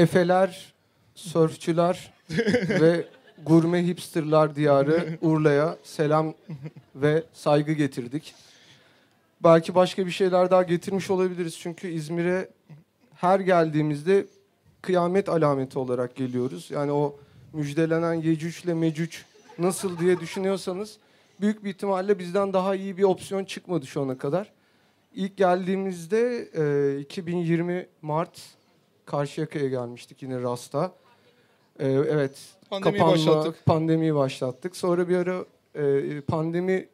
Efeler, sörfçüler ve gurme hipsterlar diyarı Urla'ya selam ve saygı getirdik. Belki başka bir şeyler daha getirmiş olabiliriz. Çünkü İzmir'e her geldiğimizde kıyamet alameti olarak geliyoruz. Yani o müjdelenen Yecüc ile Mecüc nasıl diye düşünüyorsanız büyük bir ihtimalle bizden daha iyi bir opsiyon çıkmadı şu ana kadar. İlk geldiğimizde e, 2020 Mart Karşıyaka'ya gelmiştik yine Rasta. E, evet Pandemiyi kapanma, başlattık. pandemiyi başlattık. Sonra bir ara e, pandemi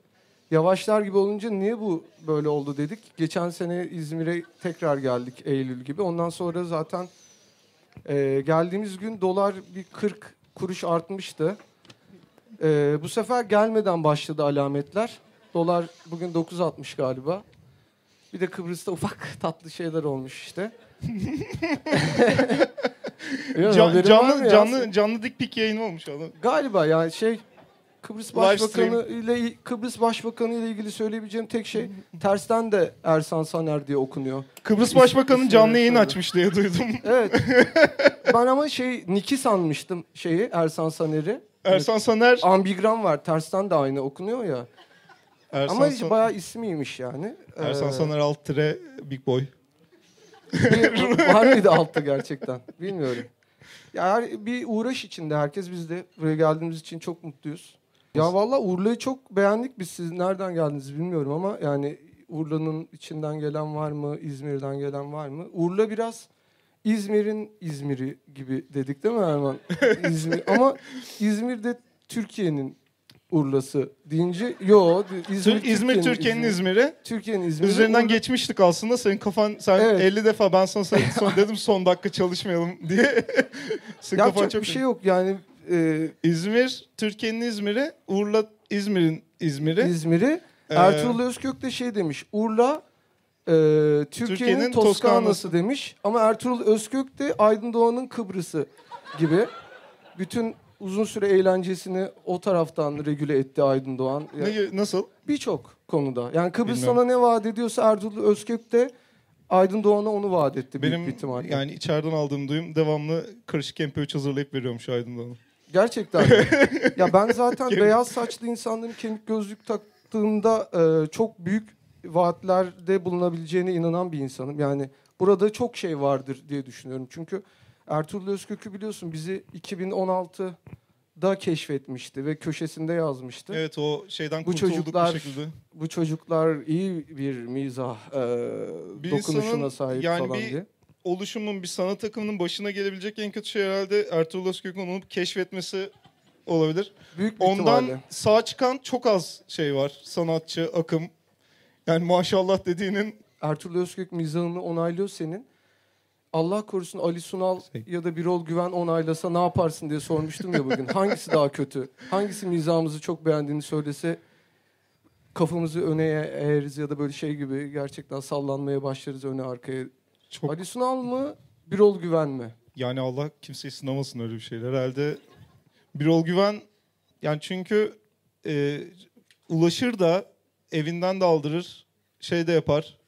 yavaşlar gibi olunca niye bu böyle oldu dedik. Geçen sene İzmir'e tekrar geldik Eylül gibi. Ondan sonra zaten e, geldiğimiz gün dolar bir 40 kuruş artmıştı. E, bu sefer gelmeden başladı alametler. Dolar bugün 9.60 galiba. Bir de Kıbrıs'ta ufak tatlı şeyler olmuş işte. Can- canlı ya? canlı canlı dik pik yayını olmuş adam. Galiba yani şey Kıbrıs Başbakanı ile Kıbrıs Başbakanı ile ilgili söyleyebileceğim tek şey tersten de Ersan Saner diye okunuyor. Kıbrıs Başbakanı canlı yayın açmış diye duydum. Evet. ben ama şey Niki sanmıştım şeyi Ersan Saner'i. Ersan Saner. Ambigram var. Tersten de aynı okunuyor ya. Ersan, ama Sa- bayağı ismiymiş yani. Ersan Ee, Saner alt tire Big Boy. bir- var mıydı altta gerçekten? Bilmiyorum. Ya her, bir uğraş içinde herkes biz de buraya geldiğimiz için çok mutluyuz. Ya valla Urla'yı çok beğendik biz. Siz nereden geldiniz bilmiyorum ama yani Urla'nın içinden gelen var mı? İzmir'den gelen var mı? Urla biraz İzmir'in İzmir'i gibi dedik değil mi Erman? İzmir. Ama İzmir'de Türkiye'nin Urla'sı deyince yo İzmir, Tür- İzmir Türkiye'nin İzmir'i. Türkiye'nin İzmir'i. Üzerinden Urla- geçmiştik aslında. Senin kafan sen Evet. 50 defa ben sana son, son dedim son dakika çalışmayalım diye. Senin kafan Yapacak çok bir şey yok yani e, İzmir Türkiye'nin İzmir'i, Urla İzmir'in İzmir'i. İzmir'i. Ee, Ertuğrul Özkök de şey demiş. Urla e, Türkiye'nin Türkiye'nin Toskana'sı Toskana'sı. demiş. Ama Ertuğrul Özkök de Aydın Doğan'ın Kıbrıs'ı gibi. Bütün uzun süre eğlencesini o taraftan regüle etti Aydın Doğan. Ya- ne, nasıl? Birçok konuda. Yani Kıbrıs sana ne vaat ediyorsa Ertuğrul Özkök de Aydın Doğan'a onu vaat etti büyük Benim bir ihtimalle. yani içeriden aldığım duyum devamlı karışık MP3 hazırlayıp veriyorum şu Aydın'da. Gerçekten. mi? ya ben zaten beyaz saçlı insanların kemik gözlük taktığında e, çok büyük vaatlerde bulunabileceğine inanan bir insanım. Yani burada çok şey vardır diye düşünüyorum. Çünkü Ertuğrul Özkök'ü biliyorsun bizi 2016'da keşfetmişti ve köşesinde yazmıştı. Evet o şeyden Bu kurtulduk çocuklar- bir şekilde. Bu çocuklar iyi bir mizah e, Bir dokunuşuna insanın sahip yani falan bir diye. Oluşumun bir sanat akımının başına gelebilecek en kötü şey herhalde Ertuğrul Özkök'ün onu keşfetmesi olabilir. Büyük bir Ondan ihtimalle. sağ çıkan çok az şey var. Sanatçı, akım. Yani maşallah dediğinin Ertuğrul Özkök mizahını onaylıyor senin. Allah korusun Ali Sunal Şey. ya da Birol Güven onaylasa ne yaparsın diye sormuştum ya bugün. Hangisi daha kötü? Hangisi mizahımızı çok beğendiğini söylese kafamızı öne eğeriz ya da böyle şey gibi gerçekten sallanmaya başlarız öne arkaya. çok Ali Sunal mı? Birol Güven mi? yani Allah kimseyi sınamasın öyle bir şeyler. Herhalde Birol Güven yani çünkü e, ulaşır da evinden de aldırır. Şey de yapar.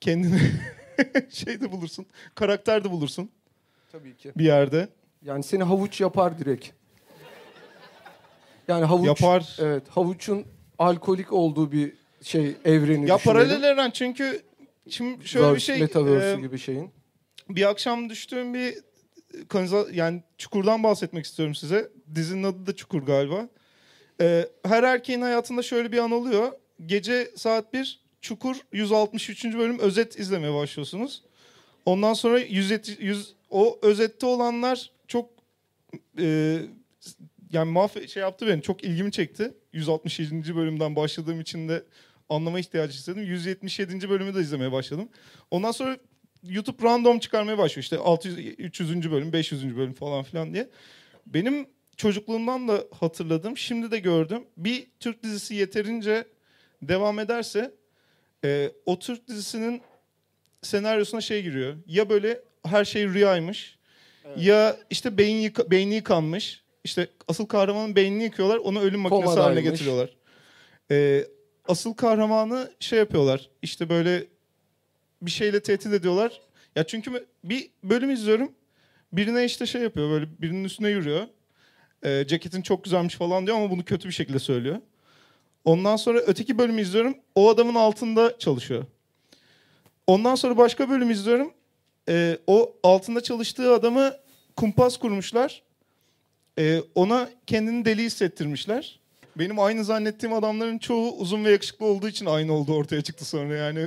Kendini şey de bulursun. Karakter de bulursun Tabii ki. bir yerde. Yani seni havuç yapar direkt. Yani havuç Yapar. Evet, havuçun alkolik olduğu bir şey evreni Ya düşünelim. paralel evren çünkü şimdi şöyle bir Verse, şey Metaverse e, gibi şeyin. bir akşam düştüğüm bir kanaliza yani Çukur'dan bahsetmek istiyorum size. Dizinin adı da Çukur galiba. Ee, her erkeğin hayatında şöyle bir an oluyor. Gece saat 1 Çukur 163. bölüm özet izlemeye başlıyorsunuz. Ondan sonra 100, 100 o özette olanlar çok e, yani mahve şey yaptı beni. Çok ilgimi çekti. 167. bölümden başladığım için de anlama ihtiyacı hissettim. 177. bölümü de izlemeye başladım. Ondan sonra YouTube random çıkarmaya başlıyor. İşte 600, 300. bölüm, 500. bölüm falan filan diye. Benim çocukluğumdan da hatırladığım, şimdi de gördüm. Bir Türk dizisi yeterince devam ederse e, o Türk dizisinin senaryosuna şey giriyor. Ya böyle her şey rüyaymış. Ya işte beyin yıka, beyni yıkanmış. İşte asıl kahramanın beynini yıkıyorlar. Onu ölüm makinesi haline Komadaymış. getiriyorlar. E, asıl kahramanı şey yapıyorlar. İşte böyle bir şeyle tehdit ediyorlar. Ya çünkü bir bölüm izliyorum. birine işte şey yapıyor böyle birinin üstüne yürüyor. Ee, ceketin çok güzelmiş falan diyor ama bunu kötü bir şekilde söylüyor. Ondan sonra öteki bölümü izliyorum. O adamın altında çalışıyor. Ondan sonra başka bölüm izliyorum. Ee, o altında çalıştığı adamı kumpas kurmuşlar. Ee, ona kendini deli hissettirmişler. Benim aynı zannettiğim adamların çoğu uzun ve yakışıklı olduğu için aynı olduğu ortaya çıktı sonra yani.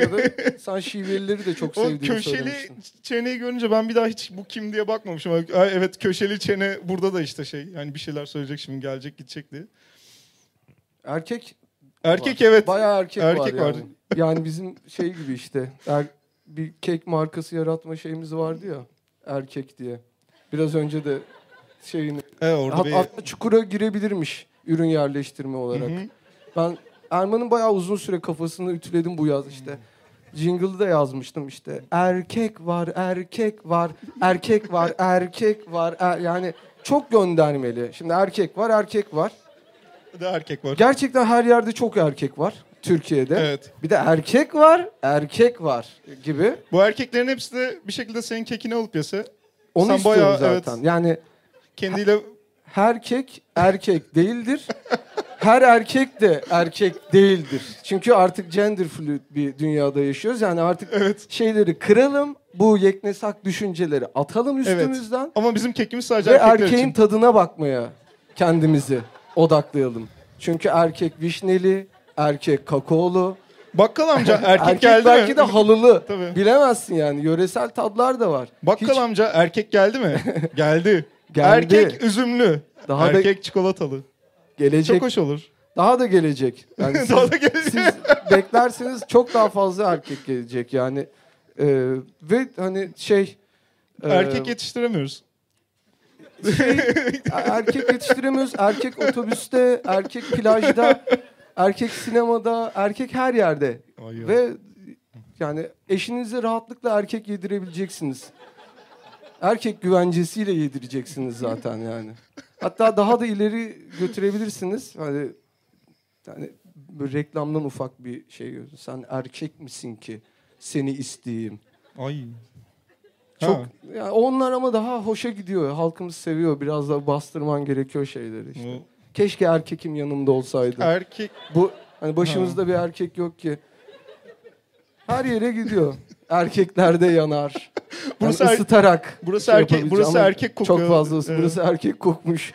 ya da sen şivelileri de çok o sevdiğini köşeli söylemiştin. çeneyi görünce ben bir daha hiç bu kim diye bakmamışım. Evet köşeli çene burada da işte şey. Yani bir şeyler söyleyecek şimdi gelecek gidecek diye. Erkek Erkek var. evet. Bayağı erkek, Erkek var var. yani. Yani bizim şey gibi işte. Er, bir kek markası yaratma şeyimiz vardı ya. Erkek diye. Biraz önce de şeyini Evet orada Hat- bir... hatta çukura girebilirmiş ürün yerleştirme olarak. Hı hı. Ben Erman'ın bayağı uzun süre kafasını ütüledim bu yaz işte. Jingle'ı da yazmıştım işte. Erkek var, erkek var, erkek var, erkek var. Er- yani çok göndermeli. Şimdi erkek var, erkek var. De erkek var. Gerçekten her yerde çok erkek var Türkiye'de. Evet. Bir de erkek var, erkek var gibi. Bu erkeklerin hepsi de bir şekilde senin kekini alıp yese Onu Sen istiyorum bayağı, zaten. evet. Yani kendiyle herkek erkek değildir. Her erkek de erkek değildir. Çünkü artık gender fluid bir dünyada yaşıyoruz. Yani artık evet. şeyleri kıralım, bu yeknesak düşünceleri atalım Evet. üstümüzden Ama bizim kekimiz sadece ve erkekler erkeğin için. tadına bakmaya kendimizi odaklayalım. Çünkü erkek vişneli, erkek kakaolu, Bakkal amca erkek, erkek geldi belki mi? de halılı. Tabii. Bilemezsin yani. Yöresel tadlar da var. Bakkal Hiç- amca erkek geldi mi? geldi. Geldi. Erkek üzümlü. Daha da erkek çikolatalı. gelecek. Çok hoş olur. Daha da gelecek. Yani siz- Daha da gelecek. siz beklerseniz çok daha fazla erkek gelecek yani Ee, ve hani şey e, Erkek yetiştiremiyoruz. Şey, erkek yetiştiremiyoruz. Erkek otobüste erkek plajda erkek sinemada erkek her yerde. Ay ve yani eşinize rahatlıkla erkek yedirebileceksiniz. Erkek güvencesiyle yedireceksiniz zaten yani. Hatta daha da ileri götürebilirsiniz. Hani yani böyle reklamdan ufak bir şey. Sen erkek misin ki? Seni isteyeyim. Ay. Çok Ha. yani onlar ama daha hoşa gidiyor. Halkımız seviyor. Biraz da bastırman gerekiyor şeyleri işte. Bu Keşke erkekim yanımda olsaydı. erkek Bu hani başımızda bir erkek yok ki. Her yere gidiyor. Erkekler de yanar. Burası Burası er- ısıtarak. burası şey erkek burası ama erkek kokuyor. Çok fazla ısı. Burası erkek kokmuş.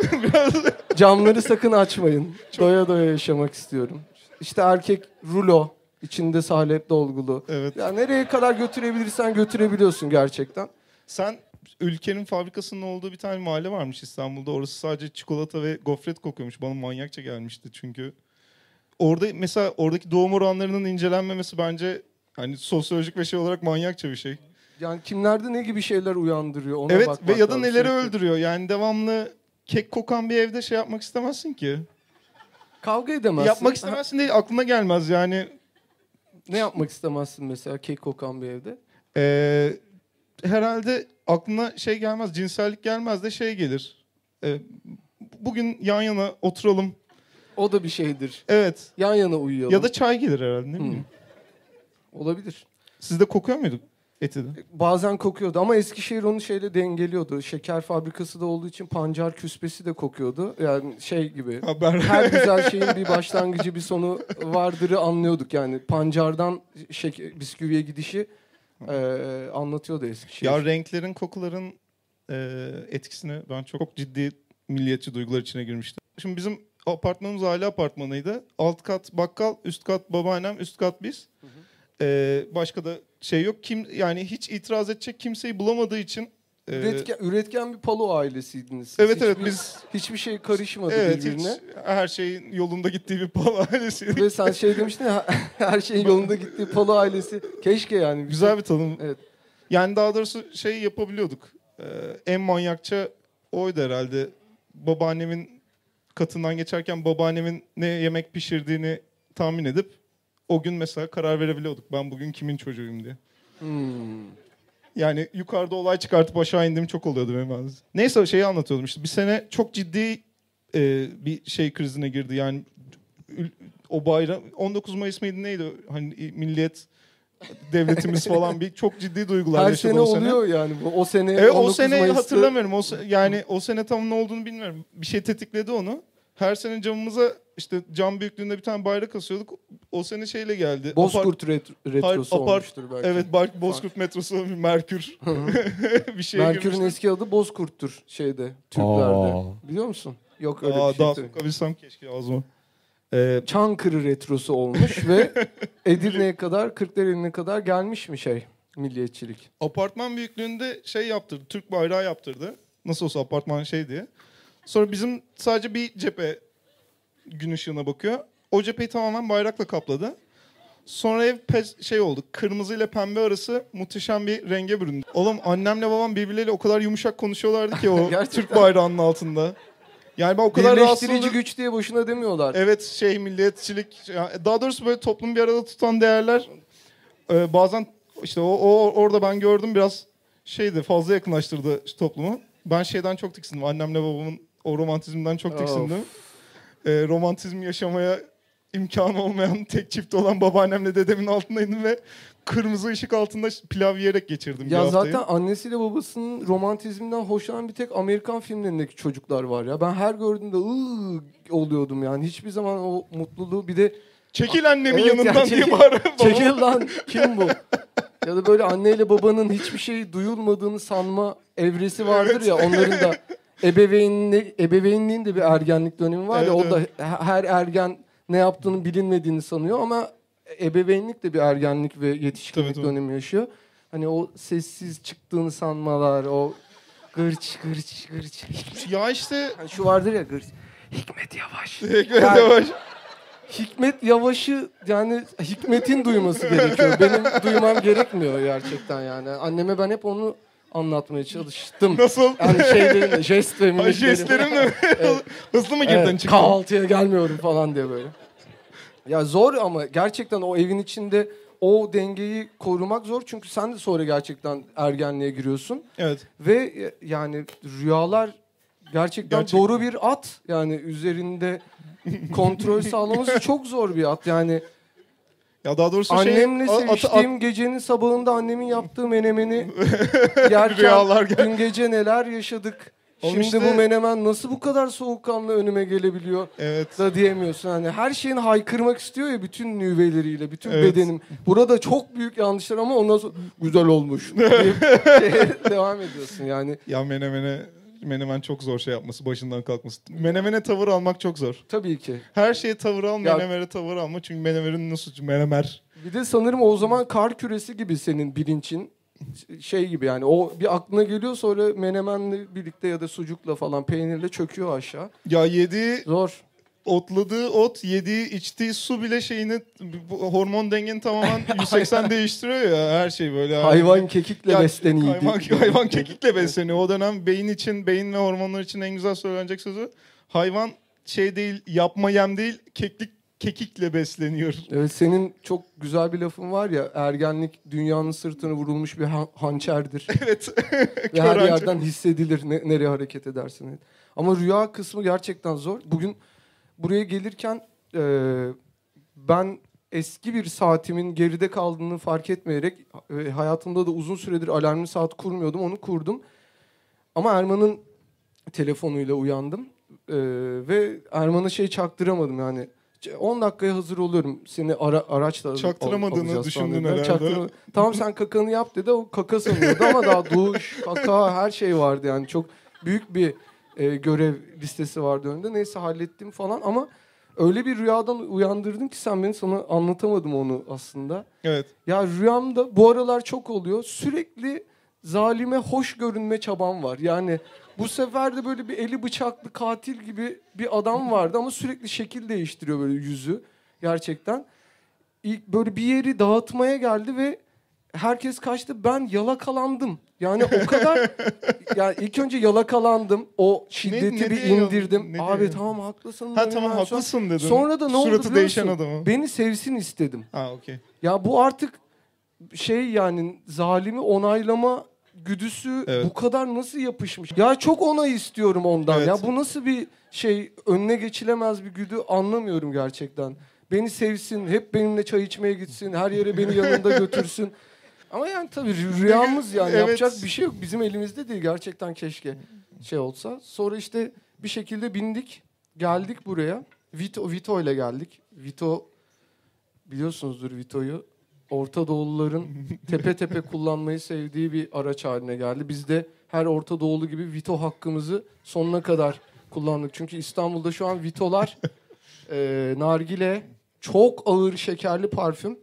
Biraz Camları sakın açmayın. Doya doya yaşamak istiyorum. İşte erkek rulo. İçinde salep dolgulu. evet. Ya nereye kadar götürebilirsen götürebiliyorsun gerçekten. Sen ülkenin fabrikasının olduğu bir tane mahalle varmış İstanbul'da. Orası sadece çikolata ve gofret kokuyormuş. Bana manyakça gelmişti çünkü. Orada mesela oradaki doğum oranlarının incelenmemesi bence hani sosyolojik ve şey olarak manyakça bir şey. Yani kimlerde ne gibi şeyler uyandırıyor ona evet bakmak ve ya da neleri sürekli. öldürüyor. Yani devamlı kek kokan bir evde şey yapmak istemezsin ki. Kavga edemezsin. Yapmak istemezsin değil aklına gelmez yani. Ne yapmak istemezsin mesela kek kokan bir evde? Ee, herhalde aklına şey gelmez, cinsellik gelmez de şey gelir. Ee, bugün yan yana oturalım. O da bir şeydir. Evet. Yan yana uyuyalım. Ya da çay gelir herhalde ne bileyim. olabilir. Sizde kokuyor muydu eti de? Bazen kokuyordu ama Eskişehir onu şeyle dengeliyordu. Şeker fabrikası da olduğu için pancar küspesi de kokuyordu. Yani şey gibi. Haber. Her güzel şeyin bir başlangıcı bir sonu vardırı anlıyorduk yani. Pancardan şeker, bisküviye gidişi e, anlatıyordu Eskişehir. ya renklerin, kokuların e, etkisine ben çok, çok ciddi milliyetçi duygular içine girmiştim. Şimdi bizim apartmanımız aile apartmanıydı. Alt kat bakkal, üst kat babaannem, üst kat biz. Ee, başka da şey yok. Kim yani hiç itiraz edecek kimseyi bulamadığı için e, Üretken, üretken bir palo ailesiydiniz. siz. Evet evet Hiçbir- biz Hiçbir şey karışmadı evet hiç birbirine. her şeyin yolunda gittiği bir pal ailesiydi. Ve sen şey demiştin ya her şeyin yolunda gittiği palo ailesi. Keşke yani. Güzel bir tanım. Evet. Yani daha doğrusu şey yapabiliyorduk. Ee, en manyakça oydu herhalde. Babaannemin katından geçerken babaannemin ne yemek pişirdiğini tahmin edip o gün mesela karar verebiliyorduk. Ben bugün kimin çocuğuyum diye. Hmm. Yani yukarıda olay çıkartıp aşağı indiğim çok oluyordu benim bazen. Neyse şeyi anlatıyordum işte. Bir sene çok ciddi e, bir şey krizine girdi. Yani o bayram 19 Mayıs mıydı neydi? Hani milliyet devletimiz falan bir çok ciddi duygular Her yaşadı sene o sene. oluyor yani. O sene Evet, o 19 sene Mayıs'ta- hatırlamıyorum. O se- yani o sene tam ne olduğunu bilmiyorum. Bir şey tetikledi onu. Her sene camımıza işte cam büyüklüğünde bir tane bayrak asıyorduk. O sene şeyle geldi. Apart- Bozkurt ret- retrosu apart- olmuştur belki. Evet, Bar- Bozkurt metrosu bir Merkür. bir şey Merkür'ün eski adı Bozkurt'tur şeyde Türklerde. Aa. Biliyor musun? Yok öyle Aa, bir şey. daha sokabilsem keşke ağzıma. Ee, Çankırı retrosu olmuş ve Edirne'ye kadar, Kırklareli'ne kadar gelmiş mi şey milliyetçilik? apartman büyüklüğünde şey yaptırdı. Türk bayrağı yaptırdı. Nasıl olsa apartman şey diye. Sonra bizim sadece bir cephe gün ışığına bakıyor. O cepheyi tamamen bayrakla kapladı. Sonra ev pe- şey oldu. Kırmızı ile pembe arası muhteşem bir renge büründü. Oğlum annemle babam birbirleriyle o kadar yumuşak konuşuyorlardı ki o Gerçekten. Türk bayrağının altında. Yani ben o kadar rahatsız Birleştirici oldum. güç diye boşuna demiyorlar. Evet şey milliyetçilik daha doğrusu böyle toplum bir arada tutan değerler e, bazen işte o, o orada ben gördüm biraz şeydi fazla yakınlaştırdı toplumu. Ben şeyden çok tiksindim. Annemle babamın o romantizmden çok tiksindim. E, romantizm yaşamaya imkan olmayan tek çift olan babaannemle dedemin altındaydım ve kırmızı ışık altında pilav yiyerek geçirdim bir Ya haftayı. zaten annesiyle babasının romantizminden hoşlanan bir tek Amerikan filmlerindeki çocuklar var ya. Ben her gördüğümde ıı oluyordum yani. Hiçbir zaman o mutluluğu bir de Çekil annemin Evet, yanından ya, diye çekil- bağırıyor babam. çekil lan kim bu? Ya da böyle anneyle babanın hiçbir şey duyulmadığını sanma evresi vardır ya onların da ebeveynli, ebeveynliğin de bir ergenlik dönemi var ya Evet, o da he- her ergen ne yaptığını bilinmediğini sanıyor ama ebeveynlik de bir ergenlik ve yetişkinlik Tabii, tabii. dönemi yaşıyor. Hani o sessiz çıktığını sanmalar, o gırç gırç gırç. Ya işte Hani şu vardır ya gırç. Hikmet Yavaş. Hikmet Yavaş. Hikmet Yavaş'ı yani Hikmet'in duyması gerekiyor. Benim duymam gerekmiyor gerçekten yani. Anneme ben hep onu anlatmaya çalıştım. Nasıl? Yani şeylerimle, jest ve Ay mimiklerimle. jestlerimle hızlı mı girdin Evet, çıktın? kahvaltıya gelmiyorum falan diye böyle. Ya zor ama gerçekten o evin içinde o dengeyi korumak zor. Çünkü sen de sonra gerçekten ergenliğe giriyorsun. Evet. Ve e, yani rüyalar gerçekten Gerçek- doğru bir at. Yani üzerinde kontrol sağlaması çok zor bir at. Yani Ya daha doğrusu annemle şey, at- at- seviştiğim gecenin sabahında annemin yaptığı menemeni yerken gel- dün gece neler yaşadık. Oğlum Şimdi işte- bu menemen nasıl bu kadar soğukkanlı önüme gelebiliyor Evet. da diyemiyorsun. Hani her şeyin haykırmak istiyor ya bütün nüveleriyle, bütün Evet. bedenim. Burada çok büyük yanlışlar ama ondan sonra güzel olmuş deyip şeye devam ediyorsun yani. Ya menemene menemen çok zor şey yapması, başından kalkması. Menemene tavır almak çok zor. Tabii ki. Her şeye tavır al, Ya- menemere tavır alma. Çünkü menemenin nasıl menemer. Bir de sanırım o zaman kar küresi gibi senin bilincin şey gibi yani o bir aklına geliyor sonra menemenle birlikte ya da sucukla falan peynirle çöküyor aşağı. Ya yediği, Zor. Otladığı ot, yediği, içtiği su bile şeyini, bu hormon dengeni tamamen 180 değiştiriyor ya her şey böyle. Hayvan kekikle Ya, besleniydi. Hayvan, hayvan kekikle besleniyor. O dönem beyin için, beyin ve hormonlar için en güzel söylenecek sözü. Hayvan şey değil, yapma yem değil, keklik kekikle besleniyor. Evet senin çok güzel bir lafın var ya ergenlik dünyanın sırtına vurulmuş bir han- hançerdir. Evet. Ve her yerden hissedilir ne- nereye hareket edersin. Ama rüya kısmı gerçekten zor. Bugün buraya gelirken e, ben eski bir saatimin geride kaldığını fark etmeyerek e, hayatımda da uzun süredir alarmlı saat kurmuyordum. Onu kurdum. Ama Erman'ın telefonuyla uyandım. E, ve Erman'a şey çaktıramadım yani. 10 dakikaya hazır oluyorum. Seni ara, araçla al- Çaktıramadığını falan düşündün herhalde. Çaktırma- Tamam sen kakanı yap dedi. O kaka sanıyordu ama daha duş, kaka her şey vardı yani. Çok büyük bir e, görev listesi vardı önünde. Neyse hallettim falan ama öyle bir rüyadan uyandırdın ki sen beni sana anlatamadım onu aslında. Evet. Ya rüyamda bu aralar çok oluyor. Sürekli zalime hoş görünme çabam var. Yani bu sefer de böyle bir eli bıçaklı katil gibi bir adam vardı ama sürekli şekil değiştiriyor böyle yüzü gerçekten. İlk böyle bir yeri dağıtmaya geldi ve herkes kaçtı. Ben yalakalandım. Yani o kadar yani ilk önce yalakalandım. O şiddeti ne bir diyor? indirdim. Ne Abi diyor? tamam haklısın. Ha dedim tamam haklısın dedin. Sonra da ne oldu Suratı biliyor değişen adamı. Beni sevsin istedim. Ha okey. Ya bu artık şey yani zalimi onaylama güdüsü Evet. bu kadar nasıl yapışmış? Ya çok onay istiyorum ondan. Evet. Ya bu nasıl bir şey önüne geçilemez bir güdü anlamıyorum gerçekten. beni sevsin, hep benimle çay içmeye gitsin, her yere beni yanında götürsün. Ama yani tabii rü- rüyamız yani Evet. yapacak bir şey yok. Bizim elimizde değil gerçekten keşke şey olsa. Sonra işte bir şekilde bindik, geldik buraya. Vito, Vito ile geldik. Vito biliyorsunuzdur Vito'yu. Orta Doğuluların tepe tepe kullanmayı sevdiği bir araç haline geldi. Biz de her Orta Doğulu gibi Vito hakkımızı sonuna kadar kullandık. Çünkü İstanbul'da şu an Vito'lar e, nargile, çok ağır şekerli parfüm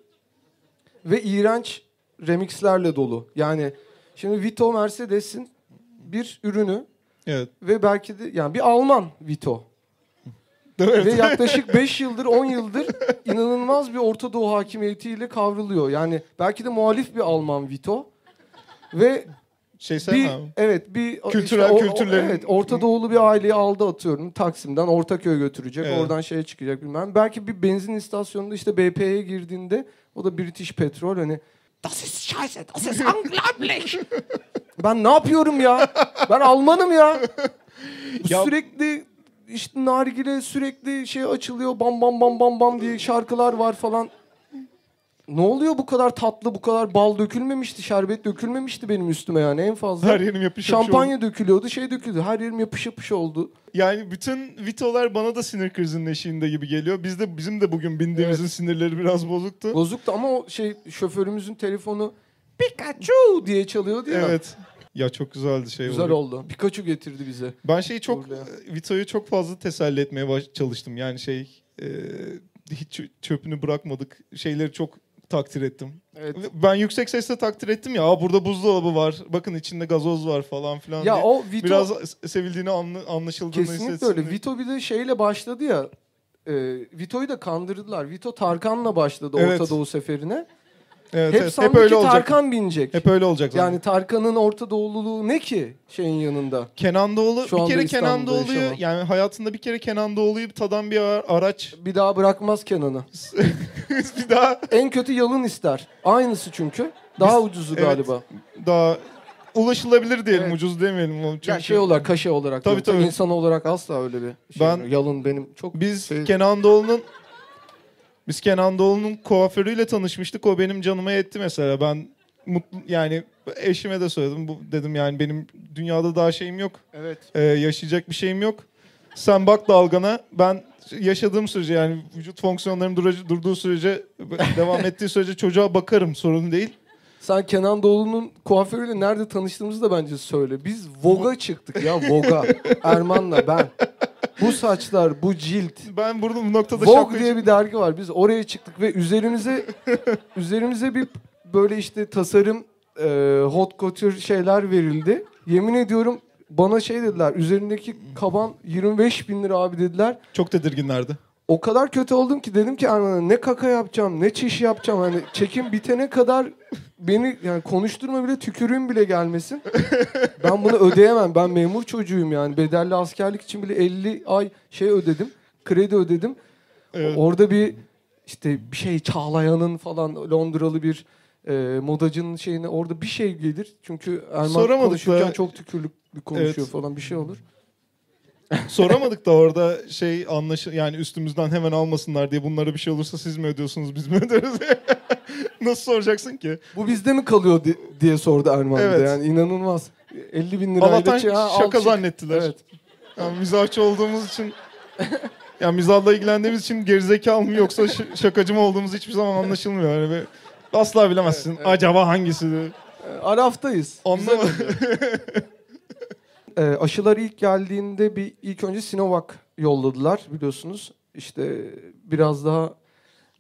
ve iğrenç remixlerle dolu. Yani şimdi Vito Mercedes'in bir ürünü Evet. ve belki de yani bir Alman Vito. Evet. Ve yaklaşık 5 yıldır 10 yıldır inanılmaz bir Orta Doğu hakimiyetiyle kavruluyor. Yani belki de muhalif bir Alman Vito. Ve Şey bir sen abi. evet bir Kültürel o- kültürlerin- evet Orta Doğulu bir aileyi aldı atıyorum Taksim'den Ortaköy'e götürecek. Evet. Oradan şeye çıkacak bilmem. Belki bir benzin istasyonunda işte BP'ye girdiğinde o da British Petrol hani Das ist scheiße, das ist unglaublich. ben ne yapıyorum ya? Ben Almanım ya. Ya- Sürekli işte nargile sürekli şey açılıyor bam bam bam bam bam diye şarkılar var falan. Ne oluyor bu kadar tatlı, bu kadar bal dökülmemişti, şerbet dökülmemişti benim üstüme yani en fazla. Her yerim yapış yapış oldu. Şampanya dökülüyordu, şey döküldü. Her yerim yapış yapış oldu. Yani bütün Vito'lar bana da sinir krizinin eşiğinde gibi geliyor. Biz de bizim de bugün bindiğimizin sinirleri biraz bozuktu. Bozuktu ama o şey şoförümüzün telefonu Pikachu diye çalıyordu ya. Evet. Ya çok güzeldi şey. Güzel oldu. oldu. Pikachu getirdi bize. Ben şeyi çok Orada. Vito'yu çok fazla teselli etmeye çalıştım. Yani şey e, hiç çö- çöpünü bırakmadık. Şeyleri çok takdir ettim. Evet. Ben yüksek sesle takdir ettim ya. Aa, burada buzdolabı var. Bakın içinde gazoz var falan filan. Ya diye. o Vito Biraz sevildiğini anlı- anlaşıldığını kesinlikle hissetsin öyle. diye. Vito bir de şeyle başladı ya. E, Vito'yu da kandırdılar. Vito Tarkan'la başladı Evet. Orta Doğu seferine. Evet, Hep evet. sandı Hep öyle ki olacak. Tarkan binecek. Hep öyle olacak. zaten. Yani Tarkan'ın Orta Doğululuğu ne ki şeyin yanında? Kenan Doğulu Şu bir kere Kenan İstanbul'da Doğulu'yu yani hayatında bir kere Kenan Doğulu'yu tadan bir ara- araç Bir daha bırakmaz Kenan'ı. bir daha En kötü yalın ister. Aynısı çünkü. Daha ucuzu evet. galiba. daha ulaşılabilir diyelim Evet. ucuz demeyelim. o Çünkü Ya şey olarak, kaşe olarak. Tabii, Tabii, tabii. İnsan olarak asla öyle bir şey. Ben- yok. Yalın benim çok biz şey- Kenan Doğulu'nun biz Kenan Doğulu'nun kuaförüyle tanışmıştık. O benim canıma yetti mesela. Ben mutlu yani eşime de söyledim. Bu dedim yani benim dünyada daha şeyim yok. Evet. Ee, yaşayacak bir şeyim yok. Sen bak dalgana. Ben yaşadığım sürece yani vücut fonksiyonlarım dura- durduğu sürece devam ettiği sürece çocuğa bakarım sorun değil. Sen Kenan Doğulu'nun kuaförüyle nerede tanıştığımızı da bence söyle. Biz Vogue'a çıktık ya Vogue'a. Erman'la ben. Bu saçlar, bu cilt. Ben burada bu noktada Vogue diye bir dergi var. Biz oraya çıktık ve üzerimize üzerimize bir böyle işte tasarım e, hot couture şeyler verildi. Yemin ediyorum bana şey dediler. Üzerindeki kaban 25 bin lira abi dediler. çok tedirginlerdi. O kadar kötü oldum ki dedim ki Erman'a ne kaka yapacağım ne çiş yapacağım. Hani çekim bitene kadar beni yani konuşturma bile tükürüğüm bile gelmesin. Ben bunu ödeyemem. Ben memur çocuğuyum yani. Bedelli askerlik için bile 50 ay şey ödedim. Kredi ödedim. Evet. Orada bir işte bir şey Çağlayan'ın falan Londralı bir e, modacının şeyine orada bir şey gelir. Çünkü Erman Soramadık konuşurken da- çok tükürlük konuşuyor Evet. falan bir şey olur. Soramadık da orada şey anlaşı yani üstümüzden hemen almasınlar diye bunlara bir şey olursa siz mi ödüyorsunuz biz mi öderiz? Nasıl soracaksın ki? Bu bizde mi kalıyor di- diye sordu Erman bir de. Evet. Yani inanılmaz. 50 bin lirayla Allah'tan şey- ha, al şaka çık. zannettiler. Evet. Yani mizahçı olduğumuz için yani mizahla ilgilendiğimiz için gerizekalı mı yoksa ş- şakacı mı olduğumuz hiçbir zaman anlaşılmıyor. Yani ve asla bilemezsin. Evet, evet. Acaba hangisi? Araftayız. Anlamadım. E, aşılar ilk geldiğinde bir ilk önce Sinovac yolladılar biliyorsunuz. İşte biraz daha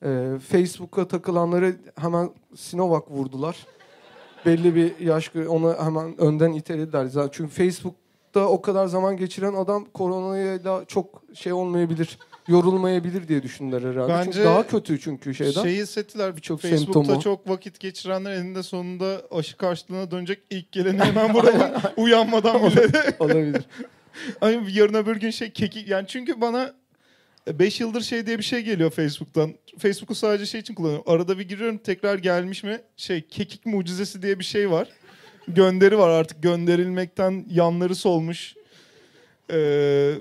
e, Facebook'a takılanları hemen Sinovac vurdular. Belli bir yaş ona hemen önden itelediler. Zaten çünkü Facebook'ta o kadar zaman geçiren adam koronayla çok şey olmayabilir, yorulmayabilir diye düşündüler herhalde. Bence çünkü daha kötü çünkü şeyden. Şeyi hissettiler. Birçok Facebook'ta semptomu. çok vakit geçirenler eninde sonunda aşı karşılığına dönecek. ilk geleni hemen vuralım. uyanmadan bile. olabilir. Hani yarın öbür gün şey kekik yani çünkü bana 5 yıldır şey diye bir şey geliyor Facebook'tan. Facebook'u sadece şey için kullanıyorum. Arada bir giriyorum tekrar gelmiş mi? Şey kekik mucizesi diye bir şey var. Gönderi var artık gönderilmekten yanları solmuş. Ee,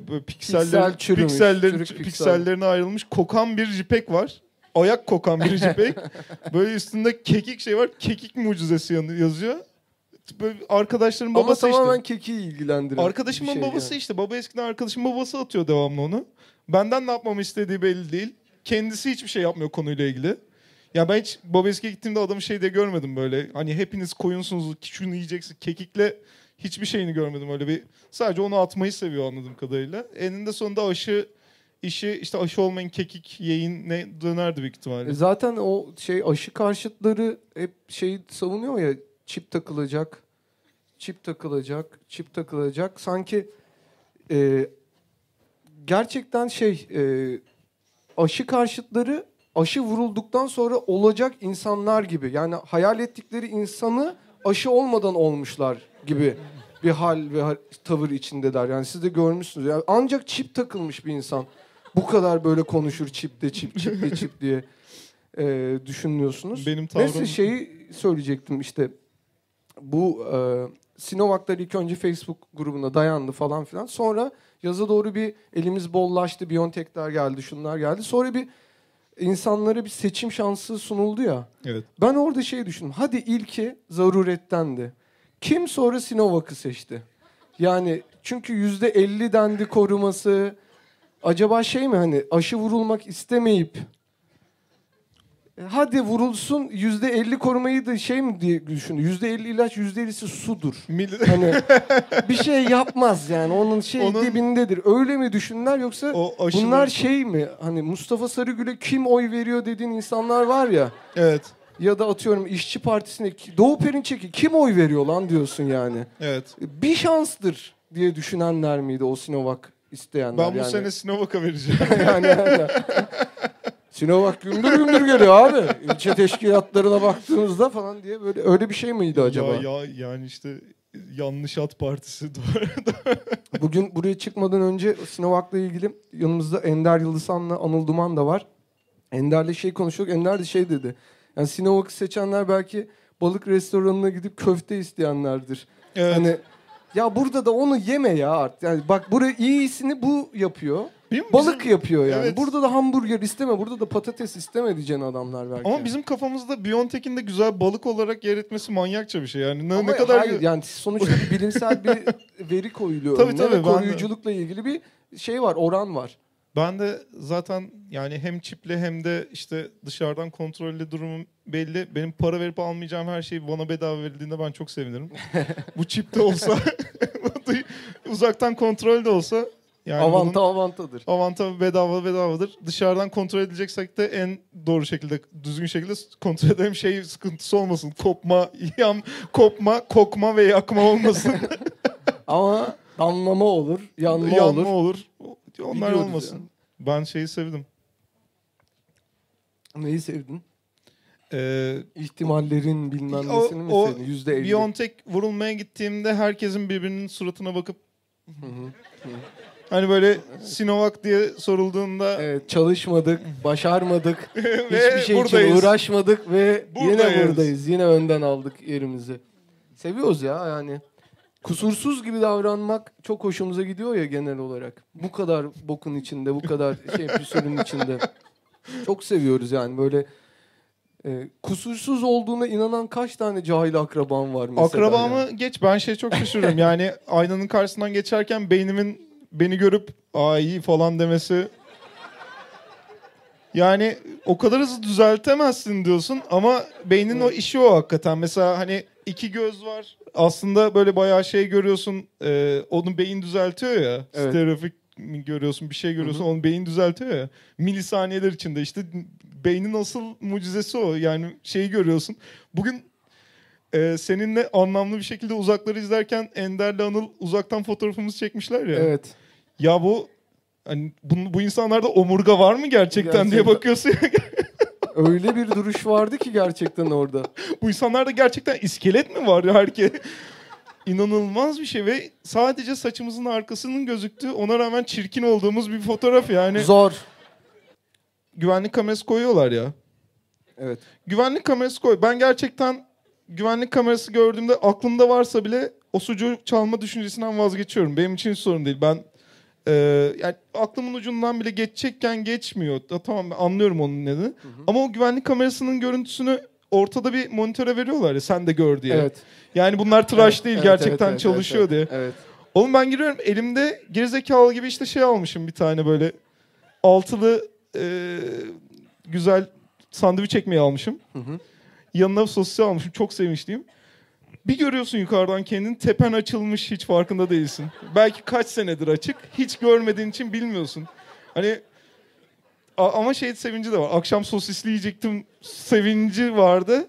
böyle pikseller, Piksel çürümüş, piksellerin, piksel. piksellerine ayrılmış kokan bir jipek var. Ayak kokan bir jipek. böyle üstünde kekik şey var. Kekik mucizesi yazıyor. Böyle arkadaşların Ama babası işte. tamamen keki ilgilendiren Arkadaşımın şey babası yani. işte. Baba eskiden arkadaşımın babası atıyor devamlı onu. Benden ne yapmamı istediği belli değil. Kendisi hiçbir şey yapmıyor konuyla ilgili. Ya ben hiç Babeski'ye gittiğimde adamı şey diye görmedim böyle. Hani hepiniz koyunsunuz şunu yiyeceksin. Kekikle hiçbir şeyini görmedim öyle bir. Sadece onu atmayı seviyor anladığım kadarıyla. Eninde sonunda aşı işi işte aşı olmayın kekik yiyin ne dönerdi büyük ihtimalle. E Zaten o şey aşı karşıtları hep şey savunuyor ya çip takılacak, çip takılacak, çip takılacak. Sanki e, gerçekten şey e, aşı karşıtları aşı vurulduktan sonra olacak insanlar gibi. Yani hayal ettikleri insanı aşı olmadan olmuşlar gibi bir hal ve tavır içindeler. Yani siz de görmüşsünüz. Yani ancak çip takılmış bir insan bu kadar böyle konuşur çip de çip çip de çip diye e, düşünüyorsunuz. Benim Ben tavrım size şeyi söyleyecektim işte bu e, Sinovac'lar ilk önce Facebook grubuna dayandı falan filan. Sonra yaza doğru bir elimiz bollaştı. Biontech'ler geldi, şunlar geldi. Sonra bir insanlara bir seçim şansı sunuldu ya. Evet. Ben orada şey düşündüm. Hadi ilki zarurettendi. Kim sonra Sinovac'ı seçti? Yani çünkü yüzde elli dendi koruması. Acaba şey mi hani aşı vurulmak istemeyip e, hadi vurulsun yüzde elli korumayı da şey mi diye düşündü. Yüzde elli ilaç yüzde ellisi sudur. Mil- Hani bir şey yapmaz yani onun şey Onun- dibindedir. Öyle mi düşündüler yoksa o aşı bunlar şey mi hani Mustafa Sarıgül'e kim oy veriyor dediğin insanlar var ya Evet. Ya da atıyorum İşçi Partisi'ne ki- Doğu Perinçek'i kim oy veriyor lan diyorsun yani. Evet. Bir şanstır diye düşünenler miydi o Sinovac isteyenler Ben bu yani. sene Sinovac'a vereceğim. yani, yani. Sinovac gümbür gümbür geliyor abi. İlçe teşkilatlarına baktığımızda falan diye böyle öyle bir şey miydi acaba? Ya, ya yani işte yanlış at partisi. Bugün buraya çıkmadan önce Sinovac'la ilgili yanımızda Ender Yıldızhan'la Anıl Duman da var. Ender'le şey konuşuyorduk. Ender de şey dedi. Yani Sinovac'ı seçenler belki balık restoranına gidip köfte isteyenlerdir. evet. Hani ya burada da onu yeme ya artık. Yani bak buraya iyisini bu yapıyor. Bizim- Balık yapıyor yani. Evet. Burada da hamburger isteme, burada da patates isteme diyeceksin adamlar belki. Ama bizim kafamızda Biontech'in de güzel balık olarak yer etmesi manyakça bir şey. Yani ne, Ama ne kadar hayır, yani sonuçta bir bilimsel bir veri koyuluyor. Tabii, tabii, ve koruyuculukla ilgili bir şey var, oran var. Ben de zaten yani hem çiple hem de işte dışarıdan kontrollü durumum belli. Benim para verip almayacağım her şey bana bedava verildiğinde ben çok sevinirim. Bu çipte olsa uzaktan kontrol de olsa yani avanta avantadır. avanta bedava bedavadır. Dışarıdan kontrol edileceksek de en doğru şekilde düzgün şekilde kontrol edelim şey sıkıntısı olmasın. Kopma, yam, kopma, kokma ve yakma olmasın. Ama damlama olur, yanma, Yanma olur. olur. Onlar Biliyoruz olmasın. yani. Ben şeyi sevdim. Neyi sevdin? Ee, İhtimallerin bilmem O- nesini mi o sevdin? Yüzde elli. Biontech vurulmaya gittiğimde herkesin birbirinin suratına bakıp hani böyle Sinovac diye sorulduğunda Evet, çalışmadık, başarmadık. Hiçbir şey buradayız. için uğraşmadık ve yine Buradayız. buradayız. Yine önden aldık yerimizi. Seviyoruz ya yani. Kusursuz gibi davranmak çok hoşumuza gidiyor ya genel olarak. Bu kadar bokun içinde, bu kadar şey püsürün içinde. Çok seviyoruz yani böyle e, kusursuz olduğuna inanan kaç tane cahil akraban var mesela. Akrabamı yani. geç ben şey çok şaşırıyorum. yani aynanın karşısından geçerken beynimin beni görüp aa iyi falan demesi yani o kadar hızlı düzeltemezsin diyorsun ama beynin o işi o hakikaten. Mesela hani iki göz var. Aslında böyle bayağı şey görüyorsun. E, onu beyin düzeltiyor ya. Evet. Stereofik görüyorsun bir şey görüyorsun onu beyin düzeltiyor ya. Milisaniyeler içinde işte beynin asıl mucizesi o. Yani şeyi görüyorsun. Bugün e, seninle anlamlı bir şekilde uzakları izlerken Ender'le Anıl uzaktan fotoğrafımızı çekmişler ya. Evet. Ya bu hani bu, bu insanlarda omurga var mı gerçekten, diye Gerçekten. bakıyorsun. Öyle bir duruş vardı ki gerçekten orada. bu insanlarda gerçekten iskelet mi var ya herkes? İnanılmaz bir şey ve sadece saçımızın arkasının gözüktüğü ona rağmen çirkin olduğumuz bir fotoğraf yani. Zor. Güvenlik kamerası koyuyorlar ya. Evet. Güvenlik kamerası koy. Ben gerçekten güvenlik kamerası gördüğümde aklımda varsa bile o sucuğu çalma düşüncesinden vazgeçiyorum. Benim için hiç sorun değil. Ben Ee, yani aklımın ucundan bile geçecekken geçmiyor. Da, tamam anlıyorum onun nedeni. Ama o güvenlik kamerasının görüntüsünü ortada bir monitöre veriyorlar ya sen de gör diye. Evet. Yani bunlar tıraş değil Evet, gerçekten evet, evet, çalışıyor evet, diye. Evet. Oğlum ben giriyorum elimde gerizekalı gibi işte şey almışım bir tane böyle altılı e, güzel sandviç ekmeği almışım. Hı hı. Yanına sosis almışım çok sevmişliyim. Bir görüyorsun yukarıdan kendini tepen açılmış hiç farkında değilsin. Belki kaç senedir açık hiç görmediğin için bilmiyorsun. Hani a- ama şey sevinci de var. Akşam sosisli yiyecektim sevinci vardı.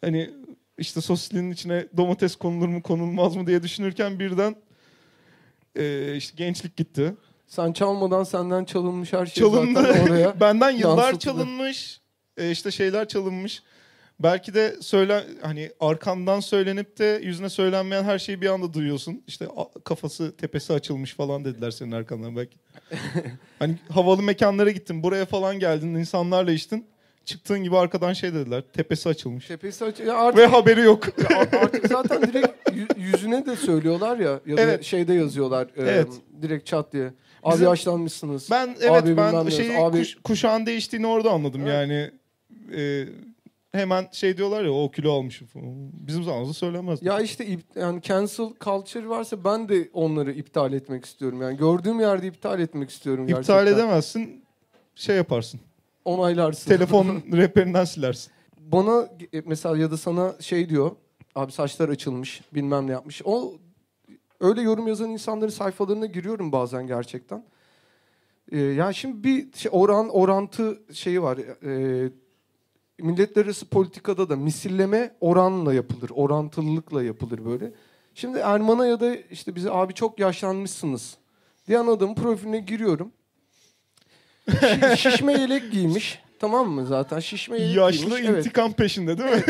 Hani işte sosislinin içine domates konulur mu konulmaz mı diye düşünürken birden e, işte gençlik gitti. Sen çalmadan senden çalınmış her şey Çalındı. zaten oraya. Benden yıllar yansıtıldı. çalınmış. e, işte şeyler çalınmış. Belki de söyle hani arkandan söylenip de yüzüne söylenmeyen her şeyi bir anda duyuyorsun. İşte kafası tepesi açılmış falan dediler senin arkandan belki. hani havalı mekanlara gittin, buraya falan geldin, insanlarla içtin. Çıktığın gibi arkadan şey dediler. Tepesi açılmış. Tepesi aç. Ya artık, Ve haberi yok. ya artık zaten direkt yü- yüzüne de söylüyorlar ya ya da Evet. şeyde yazıyorlar. e, Evet. direkt çat diye. Abi Bizim- yaşlanmışsınız. Ben evet Abi ben şeyi abi- kuş- kuşağın değiştiğini orada anladım Evet. yani. E, hemen şey diyorlar ya o kilo almışım falan. Bizim zamanımızda söylemez. Ya işte ip- yani cancel culture varsa ben de onları iptal etmek istiyorum. Yani gördüğüm yerde iptal etmek istiyorum İptal gerçekten. edemezsin. Şey yaparsın. Onaylarsın. Telefon rehberinden silersin. Bana e, mesela ya da sana şey diyor. Abi saçlar açılmış bilmem ne yapmış. O öyle yorum yazan insanların sayfalarına giriyorum bazen gerçekten. Ee, yani şimdi bir şey, oran orantı şeyi var. Ee, milletler arası politikada da misilleme oranla yapılır. Orantılılıkla yapılır böyle. Şimdi Erman'a ya da işte bize abi çok yaşlanmışsınız diyen adamın profiline giriyorum. Şi- şişme yelek giymiş. Tamam mı zaten? Şişme yelek Yaşlı giymiş. Evet. intikam peşinde değil mi?